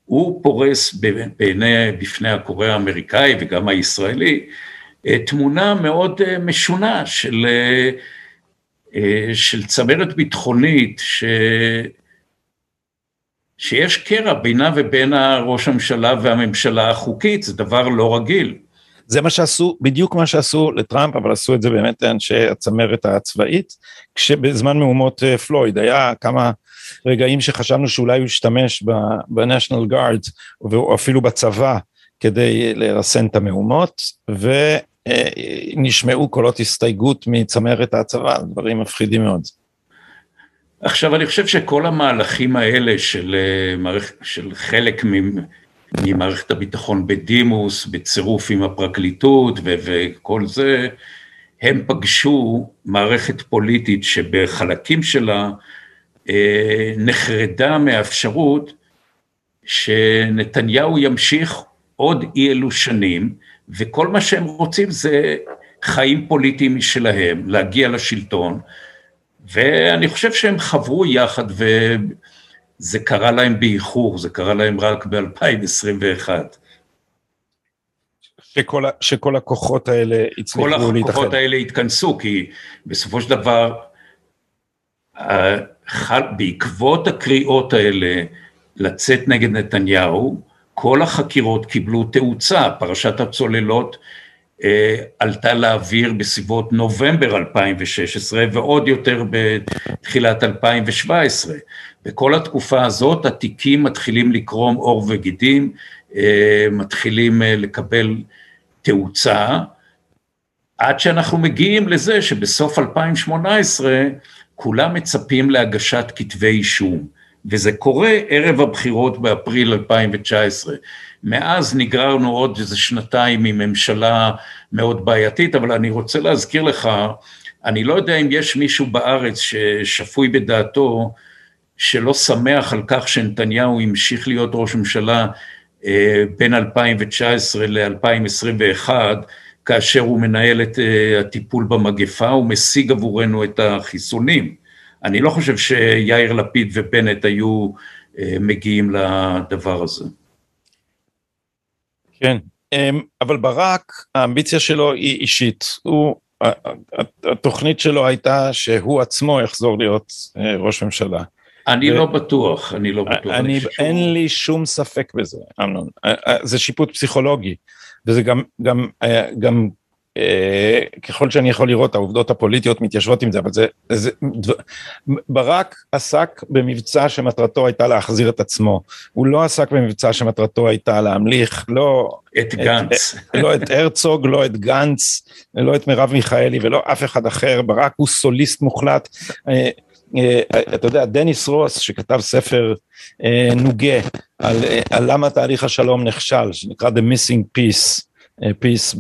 הוא פורס בעיני, בפני הקורא האמריקאי וגם הישראלי, אה, תמונה מאוד אה, משונה של, אה, של צמרת ביטחונית, ש... שיש קרע בינה ובין ראש הממשלה והממשלה החוקית, זה דבר לא רגיל. זה מה שעשו, בדיוק מה שעשו לטראמפ, אבל עשו את זה באמת אנשי הצמרת הצבאית, כשבזמן מהומות אה, פלויד היה כמה רגעים שחשבנו שאולי הוא ישתמש ב-National Guard, או אפילו בצבא, כדי לרסן את המהומות, ונשמעו קולות הסתייגות מצמרת הצבא, דברים מפחידים מאוד. עכשיו, אני חושב שכל המהלכים האלה של, אה, של חלק ממערכת הביטחון בדימוס, בצירוף עם הפרקליטות ו- וכל זה, הם פגשו מערכת פוליטית שבחלקים שלה אה, נחרדה מהאפשרות שנתניהו ימשיך עוד אי אלו שנים, וכל מה שהם רוצים זה חיים פוליטיים משלהם, להגיע לשלטון, ואני חושב שהם חברו יחד וזה קרה להם באיחור, זה קרה להם רק ב-2021. שכל, שכל הכוחות האלה הצליחו להתאחד. כל הכוחות האלה התכנסו, כי בסופו של דבר, בעקבות הקריאות האלה לצאת נגד נתניהו, כל החקירות קיבלו תאוצה, פרשת הצוללות עלתה לאוויר בסביבות נובמבר 2016 ועוד יותר בתחילת 2017. בכל התקופה הזאת התיקים מתחילים לקרום עור וגידים, אה, מתחילים אה, לקבל תאוצה, עד שאנחנו מגיעים לזה שבסוף 2018 כולם מצפים להגשת כתבי אישום, וזה קורה ערב הבחירות באפריל 2019. מאז נגררנו עוד איזה שנתיים עם ממשלה מאוד בעייתית, אבל אני רוצה להזכיר לך, אני לא יודע אם יש מישהו בארץ ששפוי בדעתו, שלא שמח על כך שנתניהו המשיך להיות ראש ממשלה אה, בין 2019 ל-2021, כאשר הוא מנהל את אה, הטיפול במגפה, הוא משיג עבורנו את החיסונים. אני לא חושב שיאיר לפיד ובנט היו אה, מגיעים לדבר הזה. כן, אמ, אבל ברק, האמביציה שלו היא אישית. הוא, התוכנית שלו הייתה שהוא עצמו יחזור להיות אה, ראש ממשלה. אני ו... לא בטוח, אני לא בטוח. אני, אני אין לי שום ספק בזה, אמנון. זה שיפוט פסיכולוגי, וזה גם, גם, גם אה, ככל שאני יכול לראות העובדות הפוליטיות מתיישבות עם זה אבל זה, זה ברק עסק במבצע שמטרתו הייתה להחזיר את עצמו. הוא לא עסק במבצע שמטרתו הייתה להמליך לא את גנץ. את, לא את הרצוג לא את גנץ לא את מרב מיכאלי ולא אף אחד אחר. ברק הוא סוליסט מוחלט. אה, אה, אתה יודע דניס רוס שכתב ספר נוגה על, על למה תהליך השלום נכשל שנקרא The Missing Peace פיס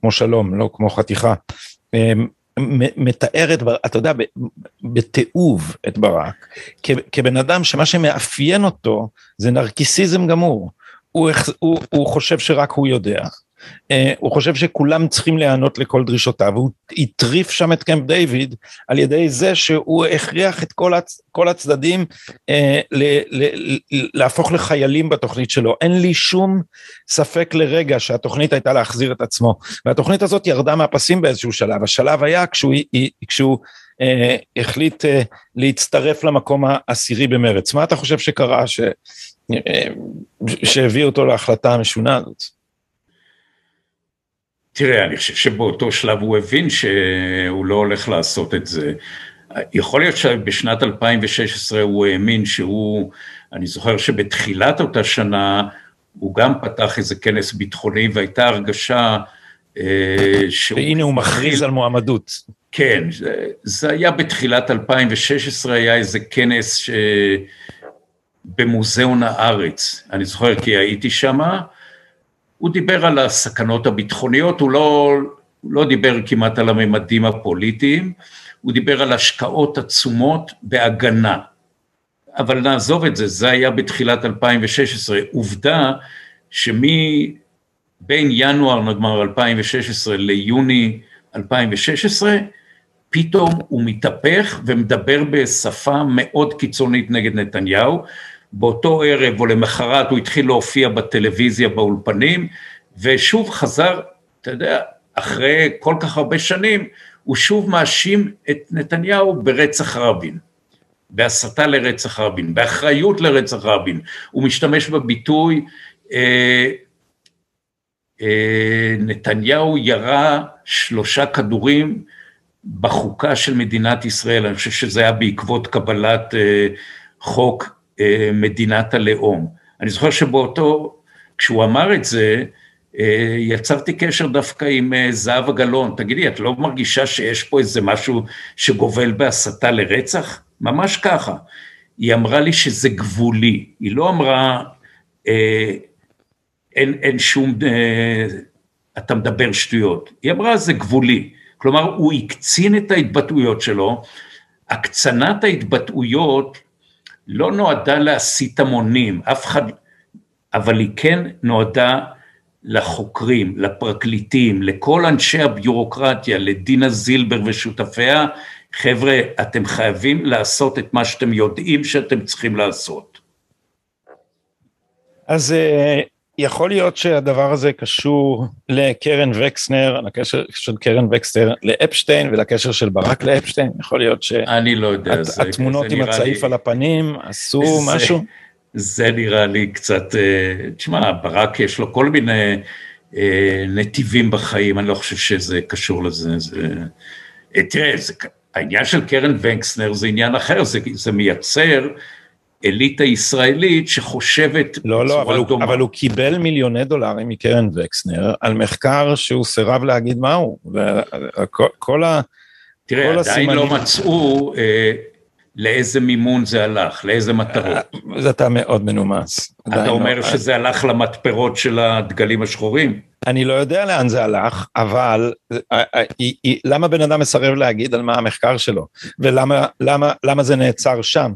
כמו שלום, לא כמו חתיכה. אמ, מתארת, אתה יודע, בתיעוב את ברק, כבן אדם שמה שמאפיין אותו זה נרקיסיזם גמור. הוא, הוא, הוא חושב שרק הוא יודע, אה, הוא חושב שכולם צריכים להיענות לכל דרישותיו, הוא הטריף שם את קמפ דיוויד על ידי זה שהוא הכריח את כל, הצ, כל הצדדים אה, ל, ל, להפוך לחיילים בתוכנית שלו. אין לי שום ספק לרגע שהתוכנית הייתה להחזיר את עצמו, והתוכנית הזאת ירדה מהפסים באיזשהו שלב, השלב היה כשהוא, כשהוא אה, החליט אה, להצטרף למקום העשירי במרץ. מה אתה חושב שקרה ש, שהביא אותו להחלטה המשונה הזאת? תראה, אני חושב שבאותו שלב הוא הבין שהוא לא הולך לעשות את זה. יכול להיות שבשנת 2016 הוא האמין שהוא, אני זוכר שבתחילת אותה שנה הוא גם פתח איזה כנס ביטחוני והייתה הרגשה אה, שהוא... והנה הוא מכריז על מועמדות. כן, זה, זה היה בתחילת 2016, היה איזה כנס ש... במוזיאון הארץ, אני זוכר כי הייתי שמה, הוא דיבר על הסכנות הביטחוניות, הוא לא, לא דיבר כמעט על הממדים הפוליטיים, הוא דיבר על השקעות עצומות בהגנה. אבל נעזוב את זה, זה היה בתחילת 2016. עובדה שמבין ינואר נגמר 2016 ליוני 2016, פתאום הוא מתהפך ומדבר בשפה מאוד קיצונית נגד נתניהו, באותו ערב או למחרת הוא התחיל להופיע בטלוויזיה באולפנים, ושוב חזר, אתה יודע, אחרי כל כך הרבה שנים, הוא שוב מאשים את נתניהו ברצח רבין, בהסתה לרצח רבין, באחריות לרצח רבין. הוא משתמש בביטוי, אה, אה, נתניהו ירה שלושה כדורים בחוקה של מדינת ישראל, אני חושב שזה היה בעקבות קבלת אה, חוק מדינת הלאום. אני זוכר שבאותו, כשהוא אמר את זה, אה, יצרתי קשר דווקא עם אה, זהבה גלאון, תגידי, את לא מרגישה שיש פה איזה משהו שגובל בהסתה לרצח? ממש ככה. היא אמרה לי שזה גבולי, היא לא אמרה, אה, אין, אין שום, אה, אתה מדבר שטויות, היא אמרה זה גבולי, כלומר הוא הקצין את ההתבטאויות שלו, הקצנת ההתבטאויות לא נועדה להסית המונים, אף אחד, אבל היא כן נועדה לחוקרים, לפרקליטים, לכל אנשי הביורוקרטיה, לדינה זילבר ושותפיה, חבר'ה, אתם חייבים לעשות את מה שאתם יודעים שאתם צריכים לעשות. אז אה, יכול להיות שהדבר הזה קשור לקרן וקסנר, לקשר של קרן וקסנר לאפשטיין ולקשר של ברק לאפשטיין, יכול להיות שהתמונות לא עם הצעיף לי... על הפנים עשו זה, משהו? זה נראה לי קצת, אה, תשמע, ברק יש לו כל מיני אה, נתיבים בחיים, אני לא חושב שזה קשור לזה, זה... אה, תראה, זה, העניין של קרן וקסנר זה עניין אחר, זה, זה מייצר אליטה ישראלית שחושבת לא, לא, אבל הוא, אבל הוא קיבל מיליוני דולרים מקרן וקסנר על מחקר שהוא סירב להגיד מהו. וכל ה... תראה, עדיין הסימנים... לא מצאו אה, לאיזה מימון זה הלך, לאיזה מטרות. זה אתה מאוד מנומס. אתה אומר לא... שזה הלך למתפרות של הדגלים השחורים? אני לא יודע לאן זה הלך, אבל אה, אה, למה בן אדם מסרב להגיד על מה המחקר שלו, ולמה למה, למה זה נעצר שם?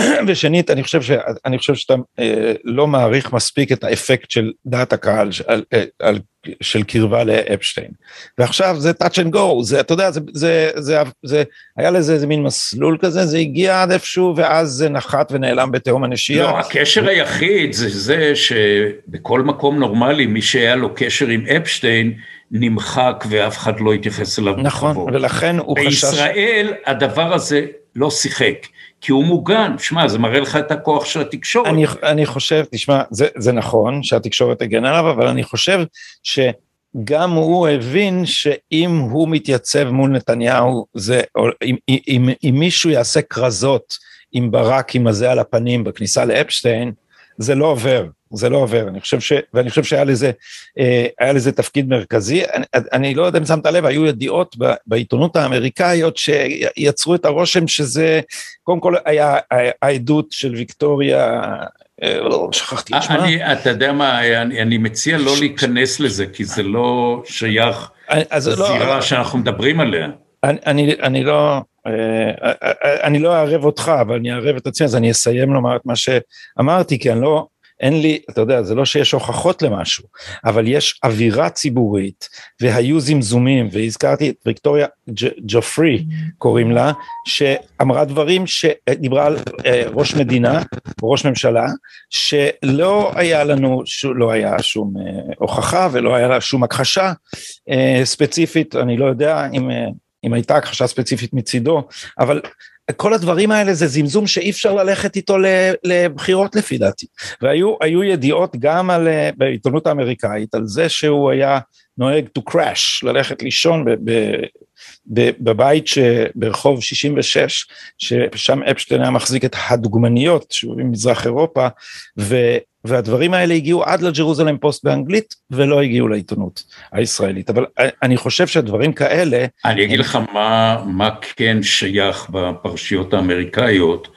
ושנית, אני חושב, ש, אני חושב שאתה אה, לא מעריך מספיק את האפקט של דעת הקהל על, אה, על, של קרבה לאפשטיין. ועכשיו זה touch and go, זה, אתה יודע, זה, זה, זה, זה, היה לזה איזה מין מסלול כזה, זה הגיע עד איפשהו, ואז זה נחת ונעלם בתהום הנשייה. לא, הקשר היחיד זה זה שבכל מקום נורמלי, מי שהיה לו קשר עם אפשטיין, נמחק ואף אחד לא התייחס אליו. נכון, בכבוד. ולכן הוא בישראל, חשש... בישראל הדבר הזה לא שיחק, כי הוא מוגן, שמע, זה מראה לך את הכוח של התקשורת. אני, אני חושב, תשמע, זה, זה נכון שהתקשורת הגנה עליו, אבל אני חושב שגם הוא הבין שאם הוא מתייצב מול נתניהו, זה, או, אם, אם, אם, אם מישהו יעשה כרזות עם ברק עם הזה על הפנים בכניסה לאפשטיין, זה לא עובר. זה לא עובר, אני חושב ש... ואני חושב שהיה לזה, אה, היה לזה תפקיד מרכזי. אני, אני לא יודע אם שמת לב, היו ידיעות בעיתונות האמריקאיות שיצרו את הרושם שזה, קודם כל היה העדות של ויקטוריה, אה, לא, שכחתי את שמה. אני, אתה יודע מה, אני, אני מציע לא להיכנס לזה, כי זה לא שייך לא- לזירה לא, שאנחנו מדברים עליה. אני, אני, אני לא... אני לא אערב אותך, אבל אני אערב את עצמי, אז אני אסיים לומר את מה שאמרתי, כי אני לא, אין לי, אתה יודע, זה לא שיש הוכחות למשהו, אבל יש אווירה ציבורית, והיו זמזומים, והזכרתי את ויקטוריה ג'ופרי, קוראים לה, שאמרה דברים שדיברה על אה, ראש מדינה, ראש ממשלה, שלא היה לנו, לא היה שום אה, הוכחה ולא היה לה שום הכחשה אה, ספציפית, אני לא יודע אם... אם הייתה הכחשה ספציפית מצידו, אבל כל הדברים האלה זה זמזום שאי אפשר ללכת איתו לבחירות לפי דעתי. והיו ידיעות גם על, אה, בעיתונות האמריקאית על זה שהוא היה נוהג to crash, ללכת לישון ב, ב, ב, בבית ברחוב 66, ששם אפשטיין היה מחזיק את הדוגמניות שהוא ממזרח אירופה, ו, והדברים האלה הגיעו עד לג'רוזלם פוסט באנגלית ולא הגיעו לעיתונות הישראלית, אבל אני חושב שדברים כאלה... אני אגיד לך מה, מה כן שייך בפרשיות האמריקאיות,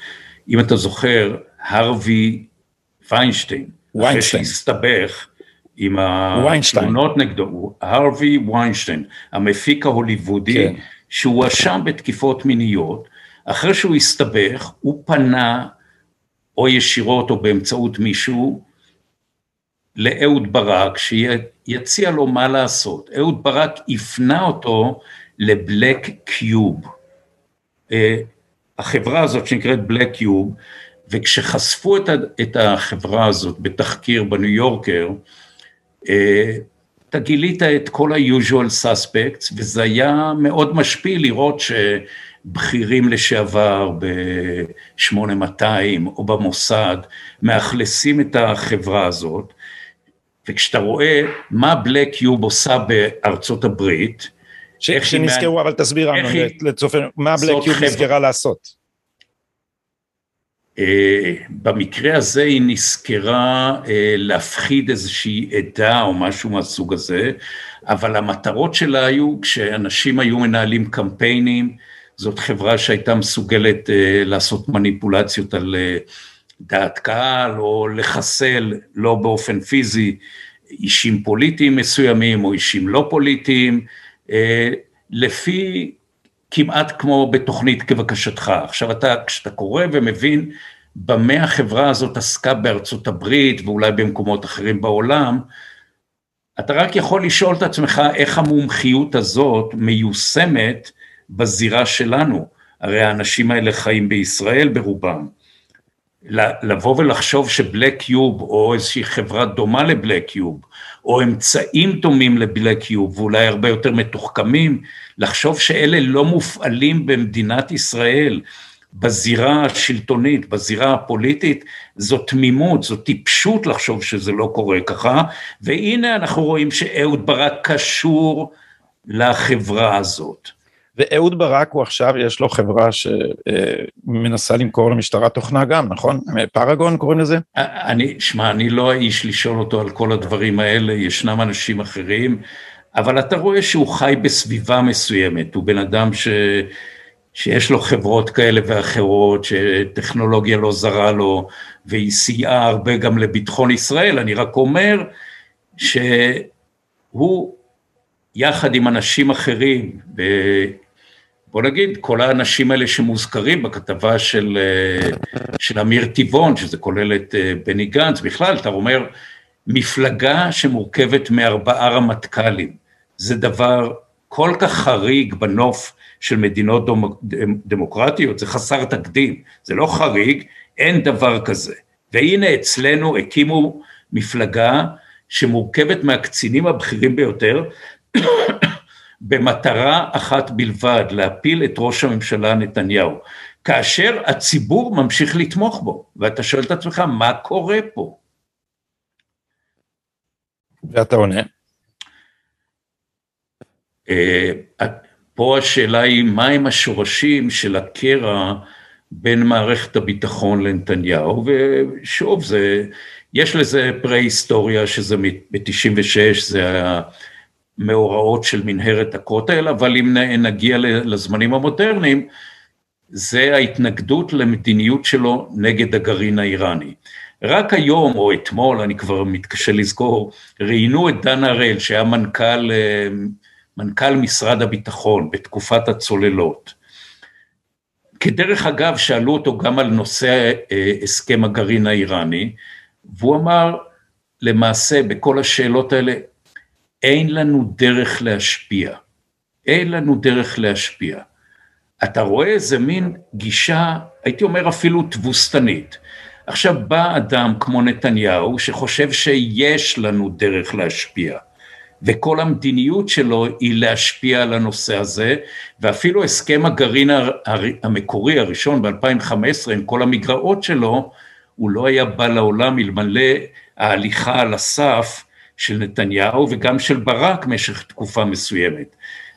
אם אתה זוכר, הרווי ויינשטיין, אחרי שהסתבך עם התלונות נגדו, הרווי ויינשטיין, המפיק ההוליוודי, כן. שהוא הואשם בתקיפות מיניות, אחרי שהוא הסתבך, הוא פנה או ישירות או באמצעות מישהו, לאהוד ברק, שיציע לו מה לעשות. אהוד ברק הפנה אותו לבלק קיוב. אה, החברה הזאת שנקראת בלק קיוב, וכשחשפו את החברה הזאת בתחקיר בניו יורקר, אתה גילית את כל ה-usual suspects, וזה היה מאוד משפיל לראות ש... בכירים לשעבר ב-8200 או במוסד, מאכלסים את החברה הזאת, וכשאתה רואה מה בלק יוב עושה בארצות הברית, שנזכרו, אבל תסביר לנו לצופן, מה בלק יוב נזכרה לעשות. אה, במקרה הזה היא נזכרה אה, להפחיד איזושהי עדה או משהו מהסוג הזה, אבל המטרות שלה היו כשאנשים היו מנהלים קמפיינים, זאת חברה שהייתה מסוגלת אה, לעשות מניפולציות על דעת קהל או לחסל, לא באופן פיזי, אישים פוליטיים מסוימים או אישים לא פוליטיים, לפי כמעט כמו בתוכנית כבקשתך. עכשיו אתה, כשאתה קורא ומבין במה החברה הזאת עסקה בארצות הברית ואולי במקומות אחרים בעולם, אתה רק יכול לשאול את עצמך איך המומחיות הזאת מיושמת בזירה שלנו, הרי האנשים האלה חיים בישראל ברובם. לבוא ולחשוב שבלק יוב או איזושהי חברה דומה לבלק יוב או אמצעים דומים לבלק יוב ואולי הרבה יותר מתוחכמים, לחשוב שאלה לא מופעלים במדינת ישראל בזירה השלטונית, בזירה הפוליטית, זו תמימות, זו טיפשות לחשוב שזה לא קורה ככה, והנה אנחנו רואים שאהוד ברק קשור לחברה הזאת. ואהוד ברק הוא עכשיו, יש לו חברה שמנסה למכור למשטרה תוכנה גם, נכון? פרגון קוראים לזה? אני, שמע, אני לא האיש לשאול אותו על כל הדברים האלה, ישנם אנשים אחרים, אבל אתה רואה שהוא חי בסביבה מסוימת, הוא בן אדם ש... שיש לו חברות כאלה ואחרות, שטכנולוגיה לא זרה לו, והיא סייעה הרבה גם לביטחון ישראל, אני רק אומר שהוא יחד עם אנשים אחרים, בוא נגיד, כל האנשים האלה שמוזכרים בכתבה של, אה, של אמיר טבעון, שזה כולל את אה, בני גנץ, בכלל, אתה אומר, מפלגה שמורכבת מארבעה רמטכ"לים, זה דבר כל כך חריג בנוף של מדינות דמוקרטיות, זה חסר תקדים, זה לא חריג, אין דבר כזה. והנה אצלנו הקימו מפלגה שמורכבת מהקצינים הבכירים ביותר, במטרה אחת בלבד, להפיל את ראש הממשלה נתניהו. כאשר הציבור ממשיך לתמוך בו, ואתה שואל את עצמך, מה קורה פה? ואתה עונה? אה, פה השאלה היא, מהם השורשים של הקרע בין מערכת הביטחון לנתניהו, ושוב, זה, יש לזה פרה-היסטוריה, שזה ב-96, זה המאורעות של מנהרת הכותל, אבל אם נגיע לזמנים המודרניים, זה ההתנגדות למדיניות שלו נגד הגרעין האיראני. רק היום או אתמול, אני כבר מתקשה לזכור, ראיינו את דן הראל שהיה מנכ"ל, אה, מנכ"ל משרד הביטחון בתקופת הצוללות. כדרך אגב, שאלו אותו גם על נושא אה, הסכם הגרעין האיראני, והוא אמר, למעשה בכל השאלות האלה, אין לנו דרך להשפיע. אין לנו דרך להשפיע. אתה רואה איזה מין גישה, הייתי אומר אפילו תבוסתנית. עכשיו בא אדם כמו נתניהו שחושב שיש לנו דרך להשפיע וכל המדיניות שלו היא להשפיע על הנושא הזה ואפילו הסכם הגרעין המקורי הראשון ב-2015 עם כל המגרעות שלו הוא לא היה בא לעולם אלמלא ההליכה על הסף של נתניהו וגם של ברק משך תקופה מסוימת.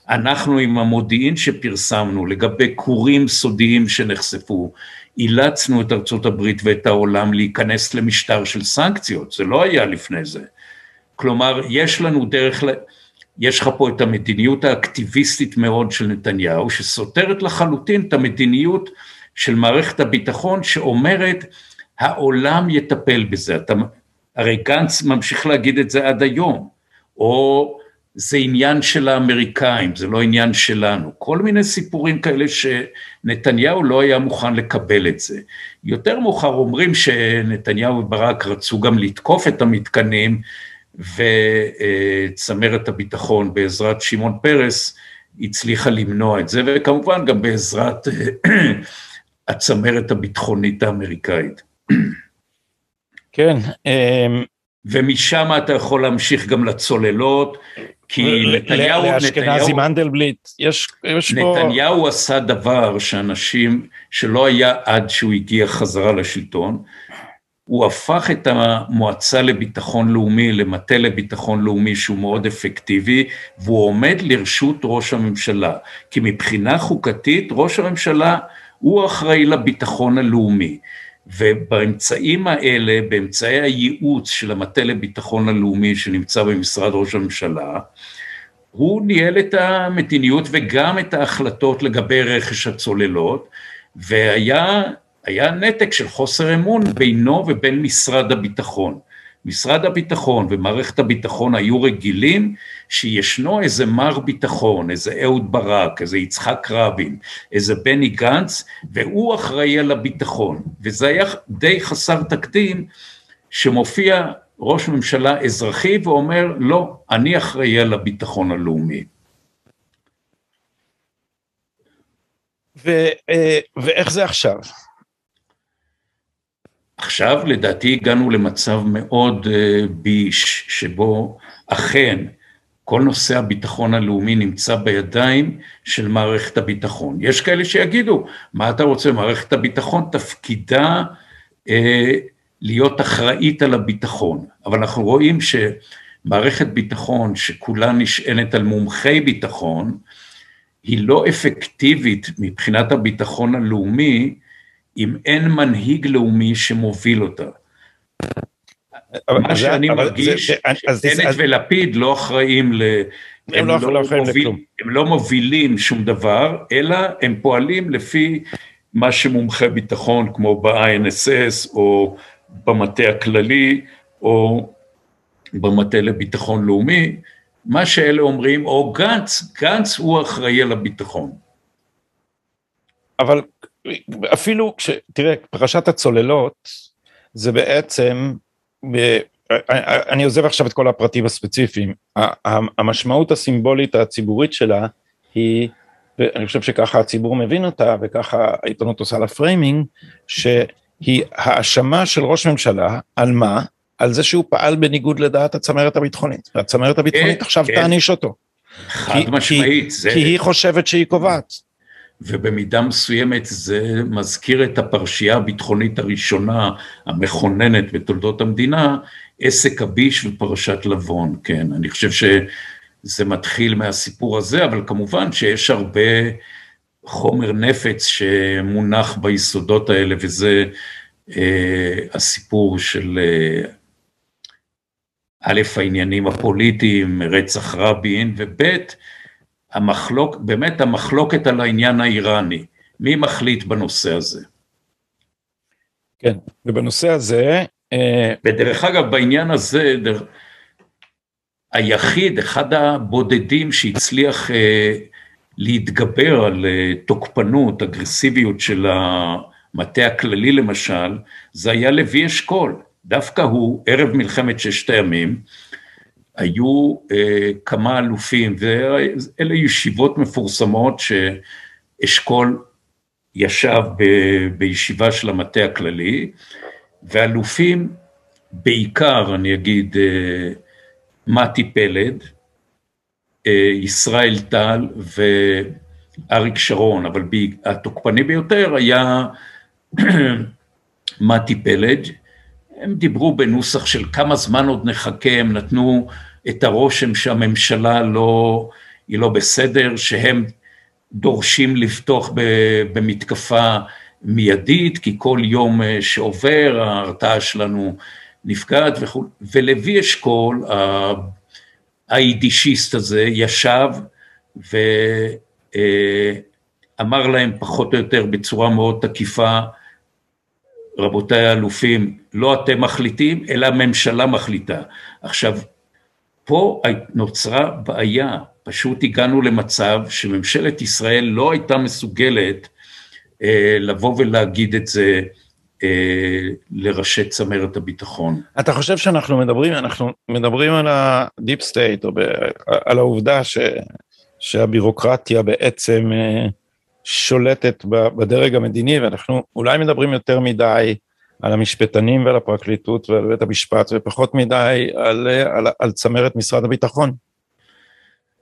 אנחנו עם המודיעין שפרסמנו לגבי כורים סודיים שנחשפו, אילצנו את ארצות הברית ואת העולם להיכנס למשטר של סנקציות, זה לא היה לפני זה. כלומר, יש לנו דרך, יש לך פה את המדיניות האקטיביסטית מאוד של נתניהו, שסותרת לחלוטין את המדיניות של מערכת הביטחון שאומרת, העולם יטפל בזה. אתה, הרי גנץ ממשיך להגיד את זה עד היום, או זה עניין של האמריקאים, זה לא עניין שלנו. כל מיני סיפורים כאלה שנתניהו לא היה מוכן לקבל את זה. יותר מאוחר אומרים שנתניהו וברק רצו גם לתקוף את המתקנים, וצמרת הביטחון בעזרת שמעון פרס הצליחה למנוע את זה, וכמובן גם בעזרת הצמרת הביטחונית האמריקאית. כן. אמ, ומשם אתה יכול להמשיך גם לצוללות, כי נתניהו, לאשכנזי מנדלבליט, יש, יש פה... נתניהו עשה דבר שאנשים, שלא היה עד שהוא הגיע חזרה לשלטון, הוא הפך את המועצה לביטחון לאומי למטה לביטחון לאומי שהוא מאוד אפקטיבי, והוא עומד לרשות ראש הממשלה, כי מבחינה חוקתית ראש הממשלה הוא אחראי לביטחון הלאומי. ובאמצעים האלה, באמצעי הייעוץ של המטה לביטחון הלאומי שנמצא במשרד ראש הממשלה, הוא ניהל את המדיניות וגם את ההחלטות לגבי רכש הצוללות, והיה נתק של חוסר אמון בינו ובין משרד הביטחון. משרד הביטחון ומערכת הביטחון היו רגילים שישנו איזה מר ביטחון, איזה אהוד ברק, איזה יצחק רבין, איזה בני גנץ, והוא אחראי על הביטחון. וזה היה די חסר תקדים שמופיע ראש ממשלה אזרחי ואומר, לא, אני אחראי על הביטחון הלאומי. ו, אה, ואיך זה עכשיו? עכשיו לדעתי הגענו למצב מאוד uh, ביש, שבו אכן כל נושא הביטחון הלאומי נמצא בידיים של מערכת הביטחון. יש כאלה שיגידו, מה אתה רוצה, מערכת הביטחון תפקידה uh, להיות אחראית על הביטחון, אבל אנחנו רואים שמערכת ביטחון שכולה נשענת על מומחי ביטחון, היא לא אפקטיבית מבחינת הביטחון הלאומי, אם אין מנהיג לאומי שמוביל אותה. מה שאני מרגיש, שבנט ולפיד לא אחראים ל... הם לא, לא, מוביל, הם לא מובילים שום דבר, אלא הם פועלים לפי מה שמומחי ביטחון, כמו ב-INSS, או במטה הכללי, או במטה לביטחון לאומי, מה שאלה אומרים, או גנץ, גנץ הוא אחראי על הביטחון. אבל אפילו כש... תראה, פרשת הצוללות זה בעצם, אני עוזב עכשיו את כל הפרטים הספציפיים, המשמעות הסימבולית הציבורית שלה היא, ואני חושב שככה הציבור מבין אותה וככה העיתונות עושה לה framing, שהיא האשמה של ראש ממשלה על מה? על זה שהוא פעל בניגוד לדעת הצמרת הביטחונית, והצמרת הביטחונית כן, עכשיו כן. תעניש אותו. חד משמעית. כי, כי היא חושבת שהיא קובעת. ובמידה מסוימת זה מזכיר את הפרשייה הביטחונית הראשונה המכוננת בתולדות המדינה, עסק הביש ופרשת לבון, כן, אני חושב שזה מתחיל מהסיפור הזה, אבל כמובן שיש הרבה חומר נפץ שמונח ביסודות האלה, וזה אה, הסיפור של אה, א', העניינים הפוליטיים, רצח רבין, וב', המחלוק, באמת המחלוקת על העניין האיראני, מי מחליט בנושא הזה? כן, ובנושא הזה... אה, ודרך אגב, בעניין הזה, דר... היחיד, אחד הבודדים שהצליח אה, להתגבר על אה, תוקפנות, אגרסיביות של המטה הכללי למשל, זה היה לוי אשכול. דווקא הוא, ערב מלחמת ששת הימים, היו אה, כמה אלופים, ואלה ישיבות מפורסמות שאשכול ישב ב, בישיבה של המטה הכללי, ואלופים, בעיקר, אני אגיד, אה, מתי פלד, אה, ישראל טל ואריק שרון, אבל התוקפני ביותר היה מתי פלד, הם דיברו בנוסח של כמה זמן עוד נחכה, הם נתנו את הרושם שהממשלה לא, היא לא בסדר, שהם דורשים לפתוח במתקפה מיידית, כי כל יום אה, שעובר ההרתעה שלנו נפגעת וכו', ולוי אשכול, היידישיסט הזה, ישב ואמר להם פחות או יותר בצורה מאוד תקיפה, רבותיי האלופים, לא אתם מחליטים, אלא הממשלה מחליטה. עכשיו, פה נוצרה בעיה, פשוט הגענו למצב שממשלת ישראל לא הייתה מסוגלת אה, לבוא ולהגיד את זה אה, לראשי צמרת הביטחון. אתה חושב שאנחנו מדברים, אנחנו מדברים על ה deep state, או ב, על העובדה ש, שהבירוקרטיה בעצם אה, שולטת בדרג המדיני, ואנחנו אולי מדברים יותר מדי על המשפטנים ועל הפרקליטות ועל בית המשפט, ופחות מדי על, על, על צמרת משרד הביטחון.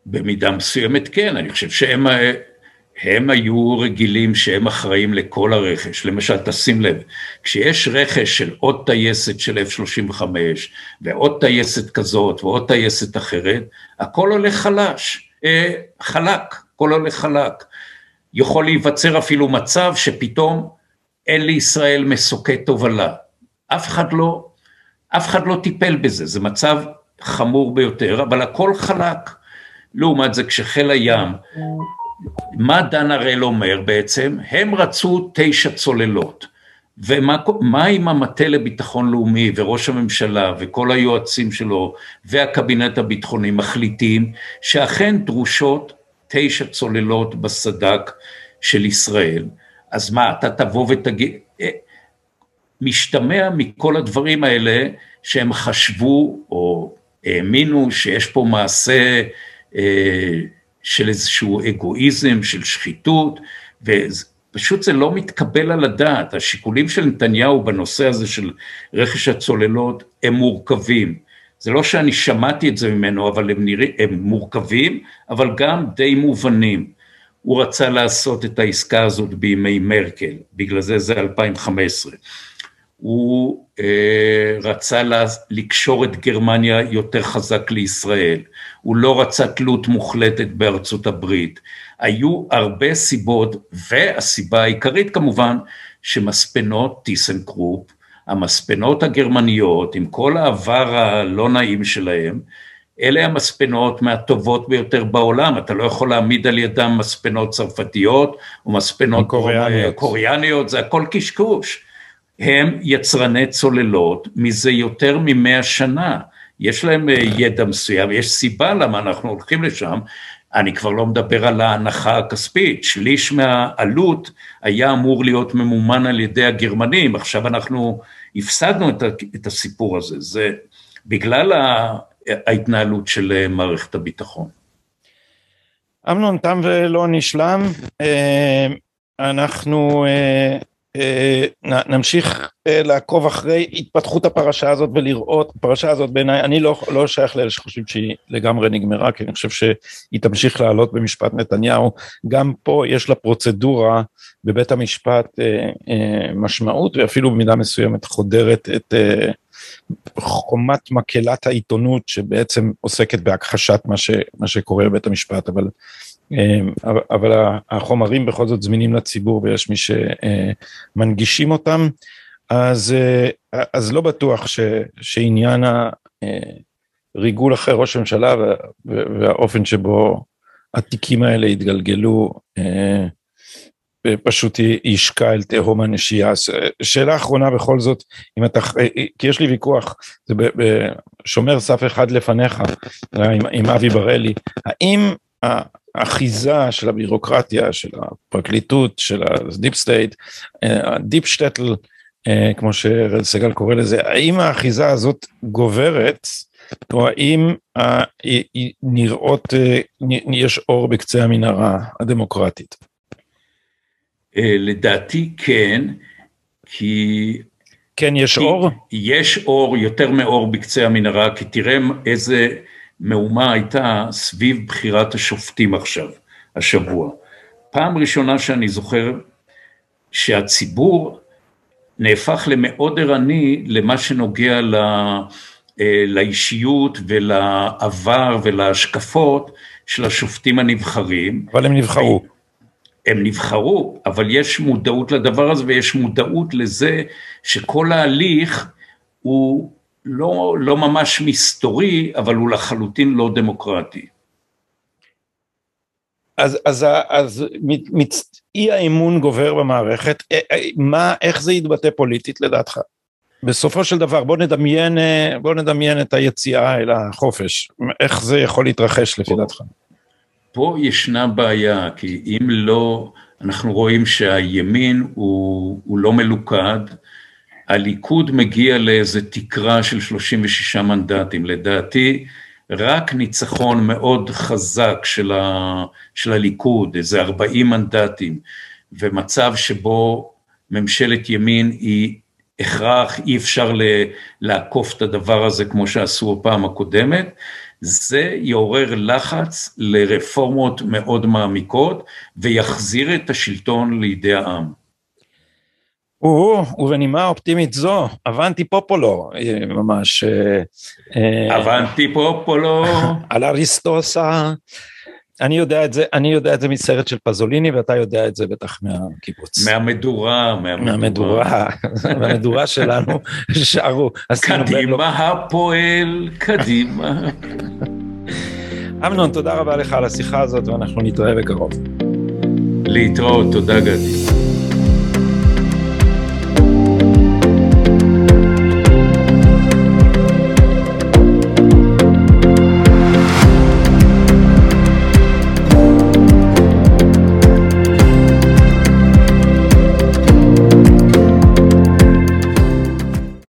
במידה מסוימת כן, אני חושב שהם הם היו רגילים שהם אחראים לכל הרכש. למשל, תשים לב, כשיש רכש של עוד טייסת של F-35 ועוד טייסת כזאת ועוד טייסת אחרת, הכל הולך חלש, אה, חלק, הכל הולך חלק. יכול להיווצר אפילו מצב שפתאום אין לישראל מסוקי תובלה. אף אחד לא, אף אחד לא טיפל בזה, זה מצב חמור ביותר, אבל הכל חלק. לעומת זה, כשחיל הים, מה דן הראל אומר בעצם? הם רצו תשע צוללות. ומה עם המטה לביטחון לאומי וראש הממשלה וכל היועצים שלו והקבינט הביטחוני מחליטים שאכן דרושות תשע צוללות בסד"כ של ישראל, אז מה, אתה תבוא ותגיד, אה, משתמע מכל הדברים האלה שהם חשבו או האמינו שיש פה מעשה אה, של איזשהו אגואיזם, של שחיתות, ופשוט זה לא מתקבל על הדעת. השיקולים של נתניהו בנושא הזה של רכש הצוללות הם מורכבים. זה לא שאני שמעתי את זה ממנו, אבל הם, נרא... הם מורכבים, אבל גם די מובנים. הוא רצה לעשות את העסקה הזאת בימי מרקל, בגלל זה זה 2015. הוא אה, רצה לה, לקשור את גרמניה יותר חזק לישראל, הוא לא רצה תלות מוחלטת בארצות הברית. היו הרבה סיבות, והסיבה העיקרית כמובן, שמספנות טיסנקרופ, המספנות הגרמניות, עם כל העבר הלא נעים שלהם, אלה המספנות מהטובות ביותר בעולם, אתה לא יכול להעמיד על ידם מספנות צרפתיות או מספנות קוריאניות, קוריאניות זה הכל קשקוש. הם יצרני צוללות מזה יותר ממאה שנה, יש להם אה, ידע מסוים, יש סיבה למה אנחנו הולכים לשם, אני כבר לא מדבר על ההנחה הכספית, שליש מהעלות היה אמור להיות ממומן על ידי הגרמנים, עכשיו אנחנו הפסדנו את הסיפור הזה, זה בגלל ההתנהלות של אה, מערכת הביטחון. אמנון, תם ולא נשלם, אה, אנחנו נמשיך לעקוב אחרי התפתחות הפרשה הזאת ולראות, הפרשה הזאת בעיניי, אני לא, לא שייך לאלה שחושבים שהיא לגמרי נגמרה, כי אני חושב שהיא תמשיך לעלות במשפט נתניהו. גם פה יש לה פרוצדורה בבית המשפט משמעות, ואפילו במידה מסוימת חודרת את חומת מקהלת העיתונות שבעצם עוסקת בהכחשת מה, ש, מה שקורה בבית המשפט, אבל, אבל החומרים בכל זאת זמינים לציבור ויש מי שמנגישים אותם, אז, אז לא בטוח ש, שעניין הריגול אחרי ראש הממשלה והאופן שבו התיקים האלה התגלגלו פשוט ישקע אל תהום הנשייה. שאלה אחרונה בכל זאת, אם אתה, כי יש לי ויכוח, זה בשומר סף אחד לפניך, עם, עם אבי בראלי, האם האחיזה של הבירוקרטיה, של הפרקליטות, של ה deep state, ה deep shtetl, כמו שרד סגל קורא לזה, האם האחיזה הזאת גוברת, או האם נראות, יש אור בקצה המנהרה הדמוקרטית? אה, לדעתי כן, כי... כן, יש כי אור? יש אור, יותר מאור בקצה המנהרה, כי תראה איזה מהומה הייתה סביב בחירת השופטים עכשיו, השבוע. פעם ראשונה שאני זוכר שהציבור נהפך למאוד ערני למה שנוגע ל... אה, לאישיות ולעבר ולהשקפות של השופטים הנבחרים. אבל הם נבחרו. הם נבחרו, אבל יש מודעות לדבר הזה ויש מודעות לזה שכל ההליך הוא לא, לא ממש מסתורי, אבל הוא לחלוטין לא דמוקרטי. אז, אז, אז מצ... אי האמון גובר במערכת, אה, אה, מה, איך זה יתבטא פוליטית לדעתך? בסופו של דבר בוא נדמיין, אה, בוא נדמיין את היציאה אל החופש, איך זה יכול להתרחש לפי דעתך? פה ישנה בעיה, כי אם לא, אנחנו רואים שהימין הוא, הוא לא מלוכד, הליכוד מגיע לאיזה תקרה של 36 מנדטים, לדעתי רק ניצחון מאוד חזק של, ה, של הליכוד, איזה 40 מנדטים, ומצב שבו ממשלת ימין היא הכרח, אי אפשר לעקוף את הדבר הזה כמו שעשו בפעם הקודמת, זה יעורר לחץ לרפורמות מאוד מעמיקות ויחזיר את השלטון לידי העם. ובנימה אופטימית זו, אבנטי פופולו, אה, ממש. אה, אה, אבנטי פופולו. על אריסטוסה. אני יודע את זה, אני יודע את זה מסרט של פזוליני ואתה יודע את זה בטח מהקיבוץ. מהמדורה, מהמדורה. מהמדורה שלנו שרו. קדימה הפועל, קדימה. אמנון, תודה רבה לך על השיחה הזאת ואנחנו נתראה בקרוב. להתראות, תודה גדי.